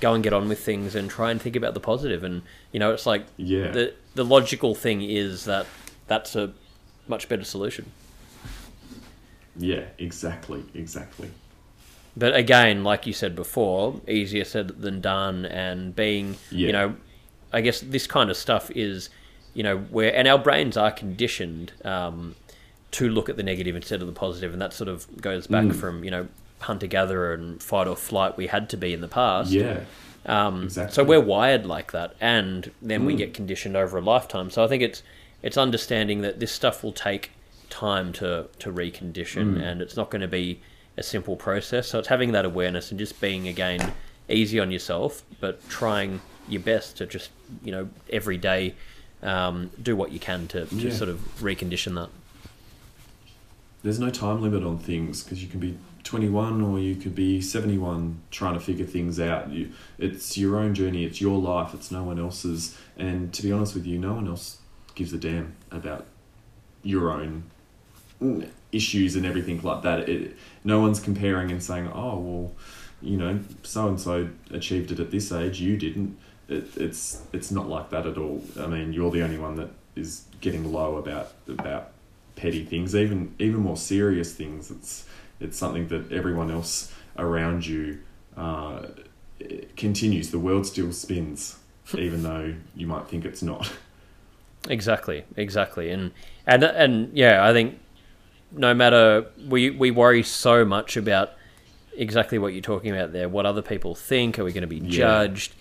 go and get on with things and try and think about the positive. And, you know, it's like Yeah. the, the logical thing is that that's a much better solution. Yeah, exactly, exactly. But again, like you said before, easier said than done. And being, Yeah. you know, I guess this kind of stuff is, you know, where and our brains are conditioned um, to look at the negative instead of the positive, and that sort of goes back Mm. from you know hunter gatherer and fight or flight we had to be in the past. Yeah, Um, Exactly. So we're wired like that, and then we Mm. get conditioned over a lifetime. So I think it's it's understanding that this stuff will take time to to recondition, Mm. and it's not going to be a simple process. So it's having that awareness and just being again easy on yourself, but trying your best to just you know every day um, do what you can to, to Yeah. sort of recondition that. there's no time limit on things because you can be 21 or you could be 71 trying to figure things out. You, it's your own journey, it's your life, it's no one else's. And to be honest with you, no one else gives a damn about your own mm, issues and everything like that. It, no one's comparing and saying, oh, well, you know, so and so achieved it at this age, you didn't. It, it's it's not like that at all. I mean, you're the only one that is getting low about about petty things, even even more serious things. It's it's something that everyone else around you uh, continues. The world still spins, *laughs* even though you might think it's not. Exactly, exactly, and and and yeah, I think no matter we we worry so much about exactly what you're talking about there. What other people think? Are we going to be Yeah. judged?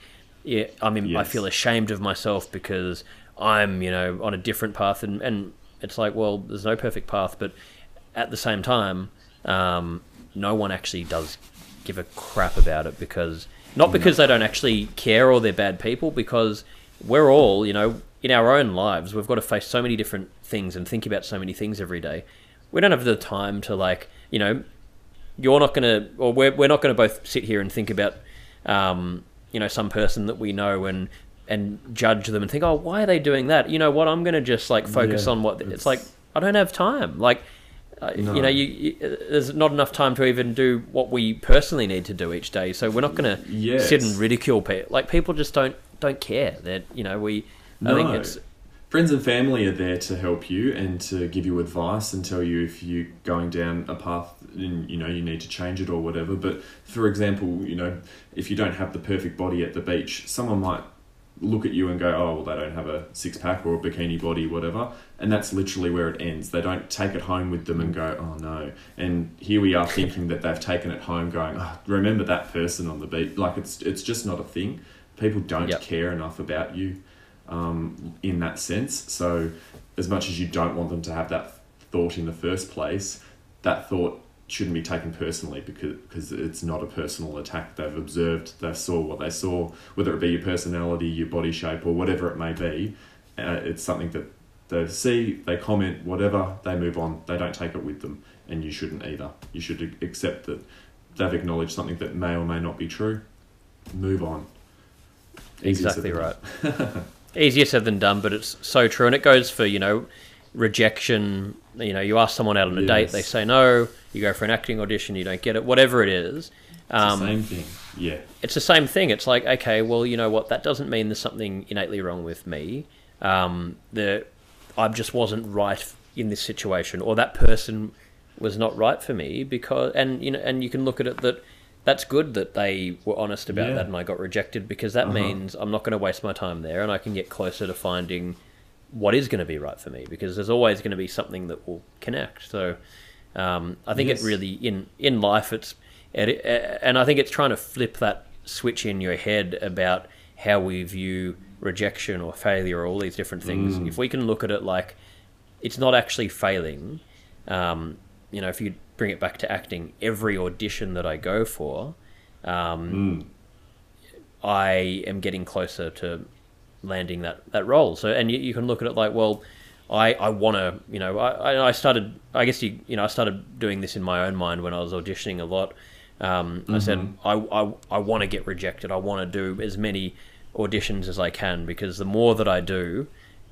Yeah, I mean, I feel ashamed of myself because I'm you know on a different path, and and it's like, well, there's no perfect path, but at the same time, um, no one actually does give a crap about it because not because they don't actually care or they're bad people, because we're all, you know, in our own lives, we've got to face so many different things and think about so many things every day. We don't have the time to like, you know, you're not going to, or we're, we're not going to both sit here and think about, um, you know, some person that we know and and judge them and think, oh, why are they doing that? You know what? I'm going to just like focus Yeah, on what it's, it's- like. I don't have time. Like, uh, No. you know, you, you, there's not enough time to even do what we personally need to do each day. So we're not going to Yes. sit and ridicule people. Like people just don't don't care. That you know, we. I No. think it's Friends and family are there to help you and to give you advice and tell you if you're going down a path and you know you need to change it or whatever. But for example, you know, if you don't have the perfect body at the beach, someone might look at you and go, "Oh, well, they don't have a six pack or a bikini body, whatever." And that's literally where it ends. They don't take it home with them and go, "Oh no." And here we are thinking that they've taken it home, going, oh, "Remember that person on the beach?" Like it's it's just not a thing. People don't Yep. care enough about you um, in that sense. So, as much as you don't want them to have that thought in the first place, that thought shouldn't be taken personally because because it's not a personal attack. They've observed, they saw what they saw, whether it be your personality, your body shape, or whatever it may be. Uh, it's something that they see, they comment, whatever, they move on. They don't take it with them, and you shouldn't either. You should accept that they've acknowledged something that may or may not be true. Move on. Exactly right. *laughs* Easier said than done, but it's so true, and it goes for you know rejection. You know, you ask someone out on a date, they say no. You go for an acting audition, you don't get it. Whatever it is, It's the um, same thing. Yeah. it's the same thing. It's like, okay, well, you know what? That doesn't mean there's something innately wrong with me. Um, the I just wasn't right in this situation, or that person was not right for me because, and you know, and you can look at it that that's good that they were honest about Yeah. that and I got rejected because that Uh-huh. means I'm not going to waste my time there and I can get closer to finding what is going to be right for me because there's always going to be something that will connect. So um, I think Yes. it really in in life it's it, and I think it's trying to flip that switch in your head about how we view rejection or failure or all these different things. Mm. If we can look at it like it's not actually failing. Um, you know, if you bring it back to acting, every audition that I go for, um, I am getting closer to landing that, that role. So, and you, you can look at it like, well, I, I want to, you know, I, I- started, I guess you, you know, I started doing this in my own mind when I was auditioning a lot. Um, I said, I, I, I want to get rejected. I want to do as many auditions as I can because the more that I do,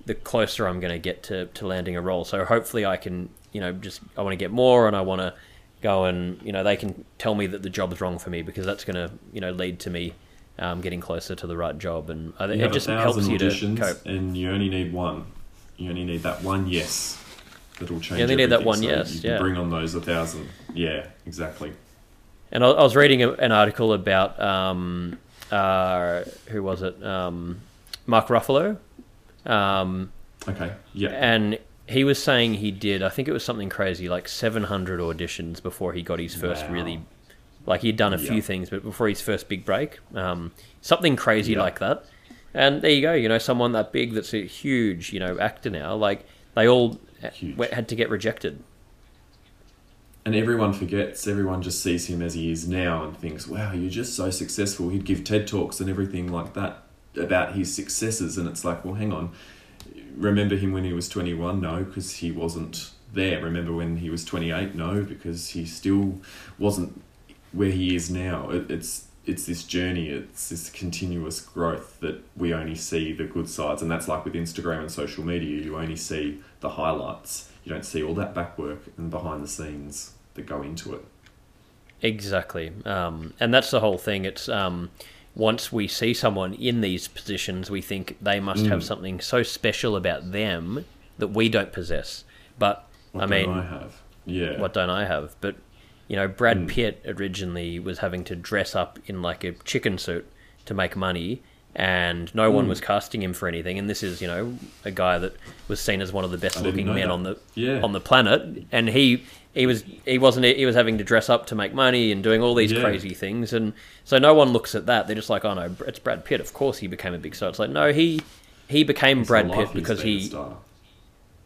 the closer I'm going to get to, to landing a role. So hopefully I can, you know, just, I want to get more and I want to go and, you know, they can tell me that the job's wrong for me because that's going to, you know, lead to me um, getting closer to the right job. And I think You it just helps you to cope. and you only need one. You only need that one yes. That'll change. You only need that one So yes, You can yeah. bring on those a thousand. Yeah, exactly. And I, I was reading a, an article about um, uh, who was it? Um, Mark Ruffalo, um, Okay. Yeah. and he was saying he did. I think it was something crazy, like 700 auditions before he got his first Wow. really. Like he'd done a Yeah. few things, but before his first big break, um, something crazy Yeah. like that. And there you go. You know, someone that big, that's a huge, you know, actor now. Like they all Huge. had to get rejected. And everyone forgets, everyone just sees him as he is now and thinks, wow, you're just so successful. He'd give TED Talks and everything like that about his successes. And it's like, well, hang on. Remember him when he was 21? No, because he wasn't there. Remember when he was 28? No, because he still wasn't where he is now. It, it's it's this journey, it's this continuous growth that we only see the good sides. And that's like with Instagram and social media, you only see the highlights. You don't see all that back work and behind the scenes that go into it. Exactly, um, and that's the whole thing. It's um, once we see someone in these positions, we think they must have Mm. something so special about them that we don't possess. But What I mean, don't I have? Yeah. what don't I have? But you know, Brad Mm. Pitt originally was having to dress up in like a chicken suit to make money, and no one Mm. was casting him for anything. And this is, you know, a guy that was seen as one of the best looking men that. on the Yeah. on the planet, and he he was he wasn't he was having to dress up to make money and doing all these Yeah. crazy things, and so no one looks at that. They're just like, oh no, it's Brad Pitt. Of course, he became a big star. It's like no, he he became Brad Pitt because he star.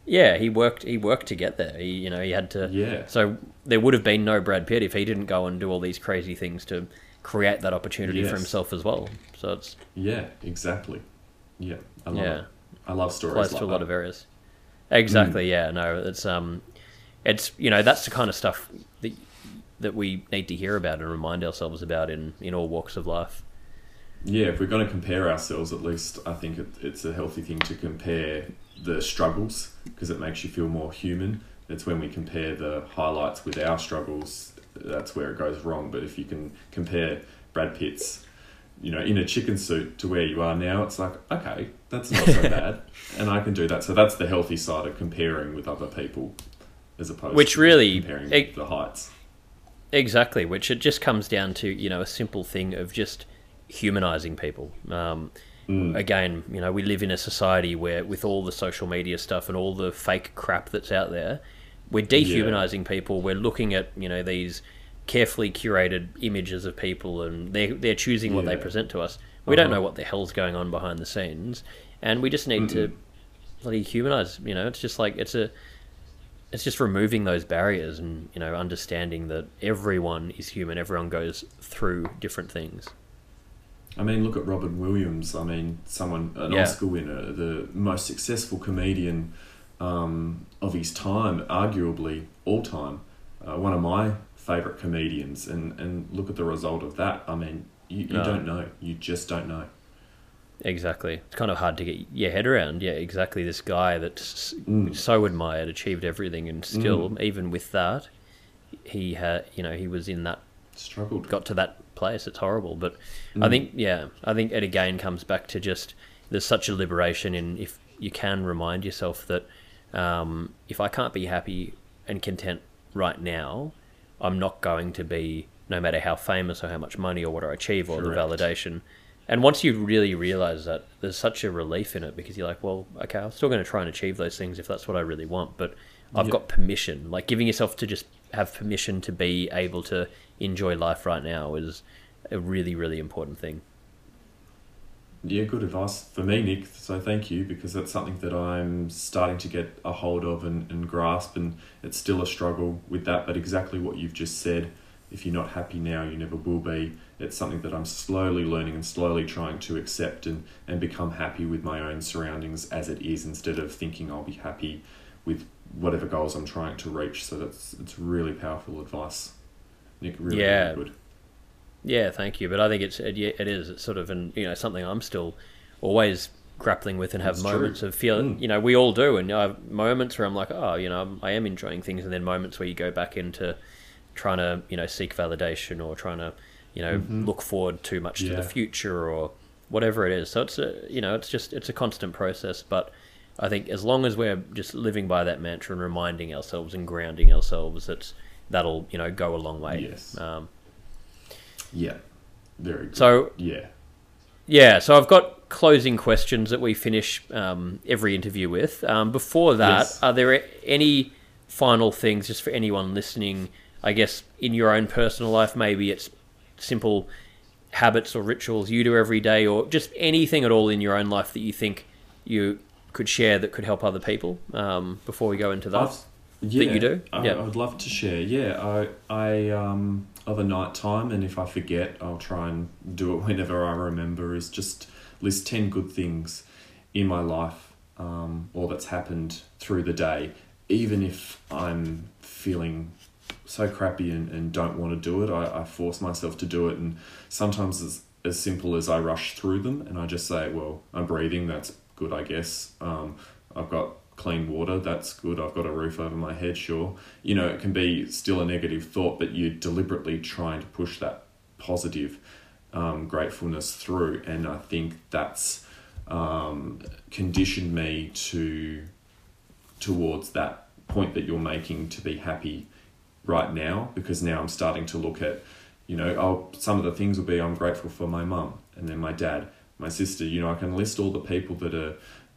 yeah, he worked. He worked to get there. He, you know, he had to. Yeah. So there would have been no Brad Pitt if he didn't go and do all these crazy things to create that opportunity for himself as well. So it's Yeah, exactly. Yeah, I love Yeah. it. I love stories applies like to a lot of areas. Exactly. Yeah. No. It's um, it's you know that's the kind of stuff that that we need to hear about and remind ourselves about in in all walks of life. Yeah, if we're going to compare ourselves, at least I think it, it's a healthy thing to compare the struggles because it makes you feel more human. It's when we compare the highlights with our struggles that's where it goes wrong. But if you can compare Brad Pitt's, you know, in a chicken suit to where you are now, it's like okay, that's not so *laughs* bad, and I can do that. So that's the healthy side of comparing with other people, as opposed Which to really- comparing it- the heights. Exactly, which it just comes down to you know a simple thing of just humanizing people. Um, Mm. Again, you know, we live in a society where, with all the social media stuff and all the fake crap that's out there, we're dehumanizing people. We're looking at you know these carefully curated images of people, and they they're choosing what they present to us. We don't Uh-huh. know what the hell's going on behind the scenes, and we just need to bloody humanize. You know, it's just like it's a it's just removing those barriers and you know understanding that everyone is human everyone goes through different things I mean, look at Robin Williams. I mean, someone an Yeah. Oscar winner, the most successful comedian um, of his time, arguably all time. Uh, one of my favorite comedians, and and look at the result of that. I mean, you, you No. don't know. You just don't know. exactly it's kind of hard to get your head around yeah exactly this guy that's Mm. so admired achieved everything and still even with that he had you know he was in that Struggled. got to that place it's horrible but Mm. i think yeah i think it again comes back to just there's such a liberation in if you can remind yourself that um, if i can't be happy and content right now i'm not going to be no matter how famous or how much money or what I achieve or Correct. the validation. And once you really realize that, there's such a relief in it because you're like, well, okay, I'm still going to try and achieve those things if that's what I really want, but I've Yep. got permission. Like giving yourself to just have permission to be able to enjoy life right now is a really, really important thing. Yeah, good advice for me, Nick. So thank you because that's something that I'm starting to get a hold of and, and grasp, and it's still a struggle with that. But exactly what you've just said if you're not happy now, you never will be. It's something that I'm slowly learning and slowly trying to accept and, and become happy with my own surroundings as it is instead of thinking I'll be happy with whatever goals I'm trying to reach. So that's it's really powerful advice. Nick, really, Yeah. really good. Yeah, thank you. But I think it's it, yeah, it is. It's sort of an you know something I'm still always grappling with and have true. moments of feeling. Mm. You know, we all do, and I have moments where I'm like, oh, you know, I'm- enjoying things, and then moments where you go back into trying to you know seek validation or trying to you know look forward too much to Mm-hmm. The future or whatever it is. So it's a you know it's just it's a constant process, but. I think as long as we're just living by that mantra and reminding ourselves and grounding ourselves, it's that'll you know go a long way. Yes. Um, Yeah, very good. so yeah. Yeah, so I've got closing questions that we finish um, every interview with. Um, before that, Yes. are there any final things just for anyone listening? I guess in your own personal life, maybe it's simple habits or rituals you do every day, or just anything at all in your own life that you think you could share that could help other people. Um, before we go into that, I've- yeah, you do? I, Yeah. I would love to share. Yeah, I, I um, of a night time, and if I forget, I'll try and do it *laughs* whenever I remember. Is just list ten good things in my life, um, or that's happened through the day, even if I'm feeling so crappy and, and don't want to do it. I, I force myself to do it, and sometimes it's as simple as I rush through them, and I just say, "Well, I'm breathing. That's good, I guess. Um, I've got clean water. That's good. I've got a roof over my head. Sure. You know, it can be still a negative thought, but you're deliberately trying to push that positive um, gratefulness through, and I think that's um, conditioned me to towards that point that you're making to be happy right now because now I'm starting to look at you know oh some of the things will be I'm grateful for my mum and then my dad my sister you know I can list all the people that are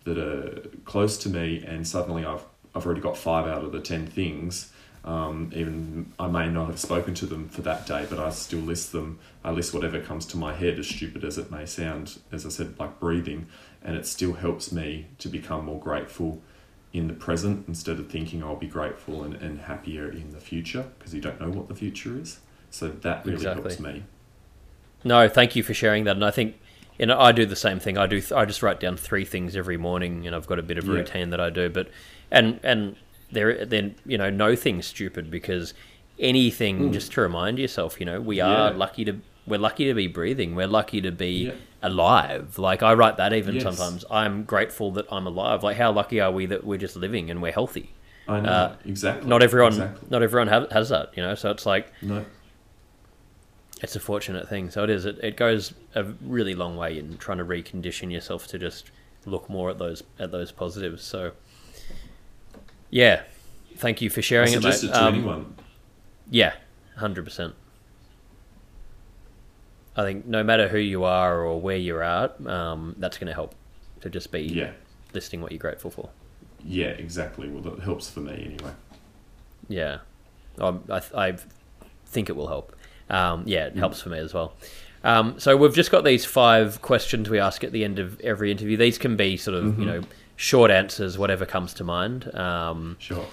that are close to me and suddenly I've I've already got five out of the 10 things um, even I may not have spoken to them for that day but I still list them I list whatever comes to my head as stupid as it may sound as I said like breathing and it still helps me to become more grateful in the present instead of thinking I'll be grateful and, and happier in the future because you don't know what the future is. So that really Exactly. helps me. No, thank you for sharing that. And I think, know, I do the same thing. I do. I just write down three things every morning, and I've got a bit of a Yeah. routine that I do. But and and there then you know no thing's stupid because anything just to remind yourself, you know, we are. Yeah. lucky to we're lucky to be breathing. We're lucky to be Yeah. alive. Like I write that even Yes. sometimes. I'm grateful that I'm alive. Like how lucky are we that we're just living and we're healthy? I know Uh, exactly. Not everyone. Exactly. Not everyone has, has that. You know. So it's like No. It's a fortunate thing. So it is. It, it goes a really long way in trying to recondition yourself to just look more at those at those positives. So yeah, thank you for sharing it, mate. to Um, anyone. Yeah, hundred percent. I think no matter who you are or where you're at, um, that's going to help to just be Yeah. listing what you're grateful for. Yeah, exactly. Well, that helps for me anyway. Yeah, um, I, I think it will help. Um, yeah, Mm. it helps for me as well. Um, so we've just got these five questions we ask at the end of every interview. These can be sort of Mm-hmm. you know short answers, whatever comes to mind. Um, Sure.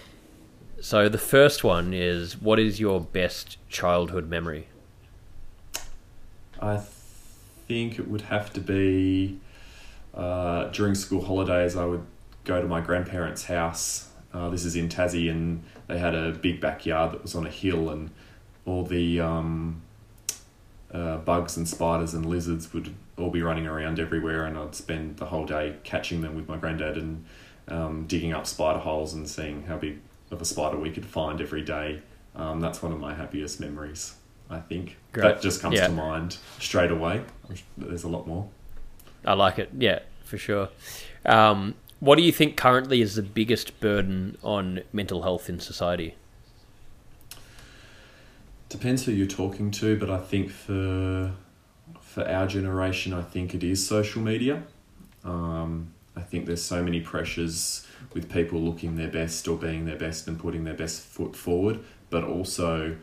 so the first one is, what is your best childhood memory? I think it would have to be uh, during school holidays. I would go to my grandparents' house. Uh, this is in Tassie, and they had a big backyard that was on a hill, and all the um, uh, bugs and spiders and lizards would all be running around everywhere, and I'd spend the whole day catching them with my granddad and um, digging up spider holes and seeing how big of a spider we could find every day. Um, that's one of my happiest memories, I think. Great. That just comes Yeah. to mind straight away. There's a lot more. I like it. Yeah, for sure. Um, what do you think currently is the biggest burden on mental health in society? Depends who you're talking to, but I think for for our generation, I think it is social media. Um, I think there's so many pressures with people looking their best or being their best and putting their best foot forward, but also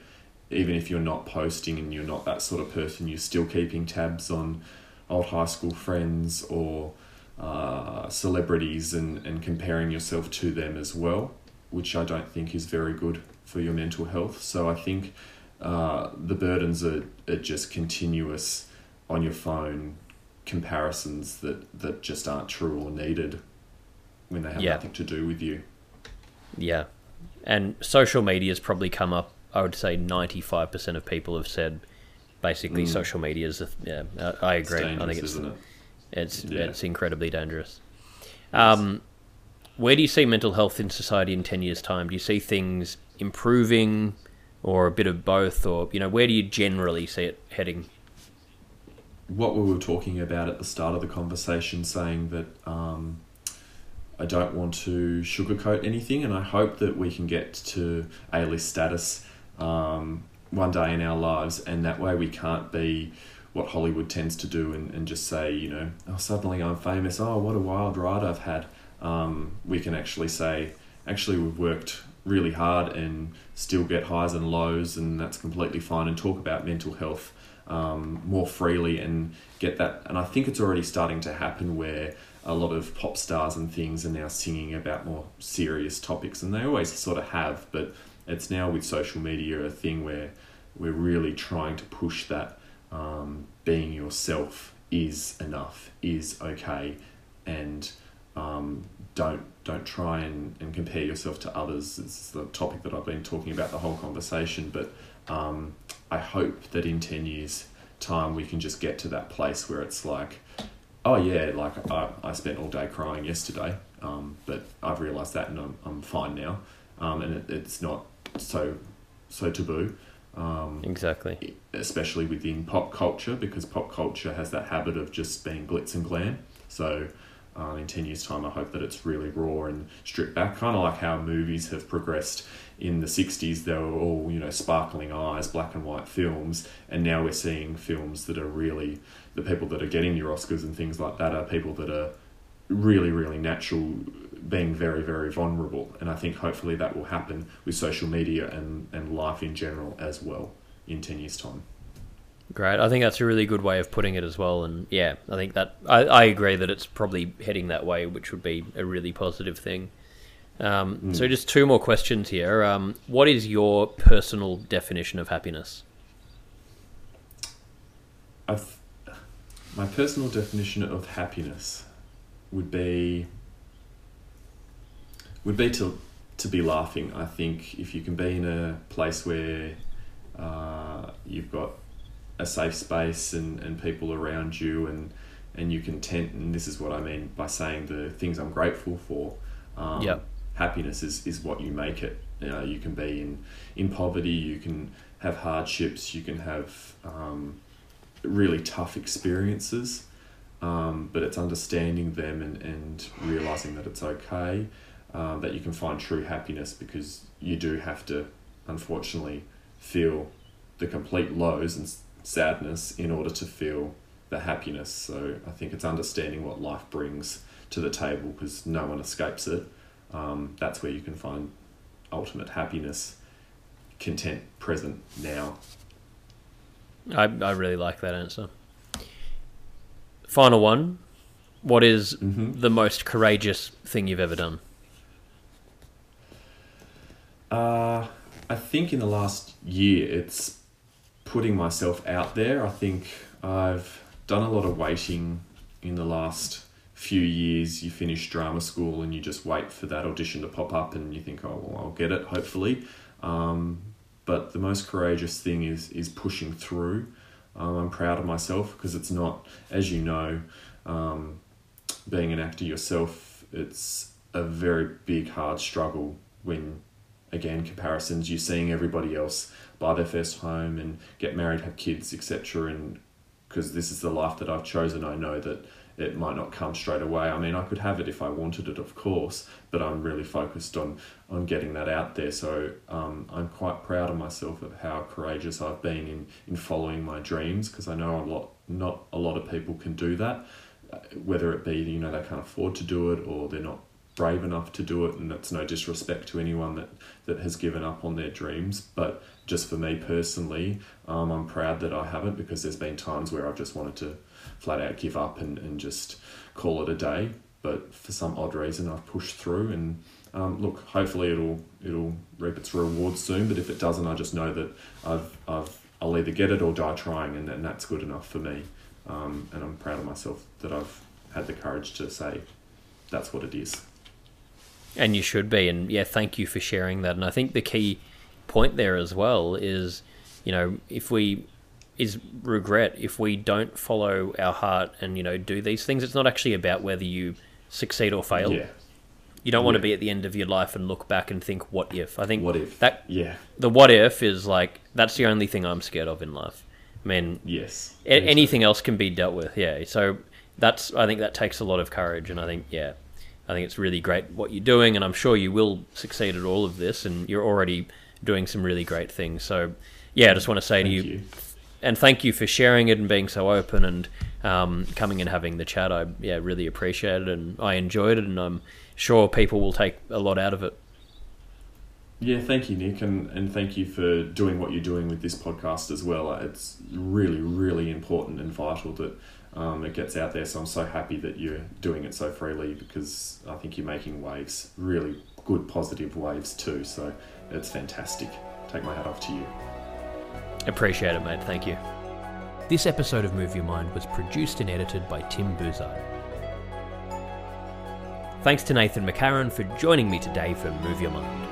even if you're not posting and you're not that sort of person, you're still keeping tabs on old high school friends or uh, celebrities and, and comparing yourself to them as well, which I don't think is very good for your mental health. So I think uh, the burdens are, are just continuous on your phone comparisons that, that just aren't true or needed when they have Yeah. nothing to do with you. Yeah. And social media has probably come up, I would say 95% of people have said basically social media is, a, yeah, I agree. I think it's, isn't it? it's, Yeah. it's incredibly dangerous. Um, where do you see mental health in society in 10 years' time? Do you see things improving or a bit of both? Or, you know, where do you generally see it heading? what we were talking about at the start of the conversation, saying that um, I don't want to sugarcoat anything, and I hope that we can get to A list status um, one day in our lives, and that way we can't be what Hollywood tends to do and, and just say, you know, oh, suddenly I'm famous, oh, what a wild ride I've had. Um, we can actually say, actually, we've worked really hard and still get highs and lows, and that's completely fine, and talk about mental health um, more freely and get that. And I think it's already starting to happen where a lot of pop stars and things are now singing about more serious topics, and they always sort of have, but it's now with social media a thing where we're really trying to push that um, being yourself is enough, is okay, and um, don't don't try and, and compare yourself to others. It's the topic that I've been talking about the whole conversation, but um, I hope that in 10 years' time we can just get to that place where it's like, oh yeah, like I, I spent all day crying yesterday, um, but I've realised that and I'm, I'm fine now. Um, and it, it's not so so taboo, um, Exactly. especially within pop culture, because pop culture has that habit of just being glitz and glam. So um, in 10 years' time, I hope that it's really raw and stripped back, kind of like how movies have progressed in the 60s. They were all, you know, sparkling eyes, black and white films, and now we're seeing films that are really, the people that are getting your Oscars and things like that are people that are really, really natural, being very, very vulnerable. And I think hopefully that will happen with social media and, and life in general as well in 10 years' time. Great. I think that's a really good way of putting it as well. And yeah, I think that I, I agree that it's probably heading that way, which would be a really positive thing. Um, So, just two more questions here. Um, what is your personal definition of happiness? I've, my personal definition of happiness would be would be to to be laughing. I think if you can be in a place where uh, you've got a safe space and, and people around you and and you're content and this is what I mean by saying the things I'm grateful for. Um, Yep. Happiness is, is what you make it. You know, you can be in, in poverty, you can have hardships, you can have um, really tough experiences, um, but it's understanding them and, and realizing that it's okay, um, that you can find true happiness because you do have to, unfortunately, feel the complete lows and sadness in order to feel the happiness. So I think it's understanding what life brings to the table because no one escapes it. Um, that's where you can find ultimate happiness, content, present, now. I, I really like that answer. Final one. What is Mhm. the most courageous thing you've ever done? Uh, I think in the last year, it's putting myself out there. I think I've done a lot of waiting in the last few years. You finish drama school and you just wait for that audition to pop up, and you think, oh, well, I'll get it, hopefully. Um, but the most courageous thing is is pushing through. Um, I'm proud of myself because it's not, as you know, um, being an actor yourself, it's a very big, hard struggle when, again, comparisons, you're seeing everybody else buy their first home and get married, have kids, etc. And because this is the life that I've chosen, I know that it might not come straight away. I mean, I could have it if I wanted it, of course, but I'm really focused on on getting that out there. So um, I'm quite proud of myself of how courageous I've been in in following my dreams because I know a lot not a lot of people can do that, uh, whether it be you know they can't afford to do it or they're not brave enough to do it and that's no disrespect to anyone that that has given up on their dreams but just for me personally um, i'm proud that i haven't because there's been times where i've just wanted to flat out give up and, and just call it a day but for some odd reason i've pushed through and um, look hopefully it'll it'll reap its reward soon but if it doesn't i just know that i've i've i'll either get it or die trying and, and that's good enough for me um, and i'm proud of myself that i've had the courage to say that's what it is and you should be. And yeah, thank you for sharing that. And I think the key point there as well is, you know, if we is regret if we don't follow our heart and you know do these things. It's not actually about whether you succeed or fail. Yeah. You don't want to be at the end of your life and look back and think, "What if?" I think What if? that Yeah. the "what if" is like that's the only thing I'm scared of in life. I mean, Yes. a- anything else can be dealt with. Yeah. So that's I think that takes a lot of courage, and I think yeah, I think it's really great what you're doing, and I'm sure you will succeed at all of this, and you're already doing some really great things. So yeah, I just want to say to you, you. and thank you for sharing it and being so open and um, coming and having the chat. I yeah really appreciate it, and I enjoyed it, and I'm sure people will take a lot out of it. Yeah, thank you, Nick, and, and thank you for doing what you're doing with this podcast as well. It's really, really important and vital that um, it gets out there. So I'm so happy that you're doing it so freely because I think you're making waves, really good, positive waves too. So it's fantastic. Take my hat off to you. Appreciate it, mate. Thank you. This episode of Move Your Mind was produced and edited by Tim Buzard. Thanks to Nathan McCarron for joining me today for Move Your Mind.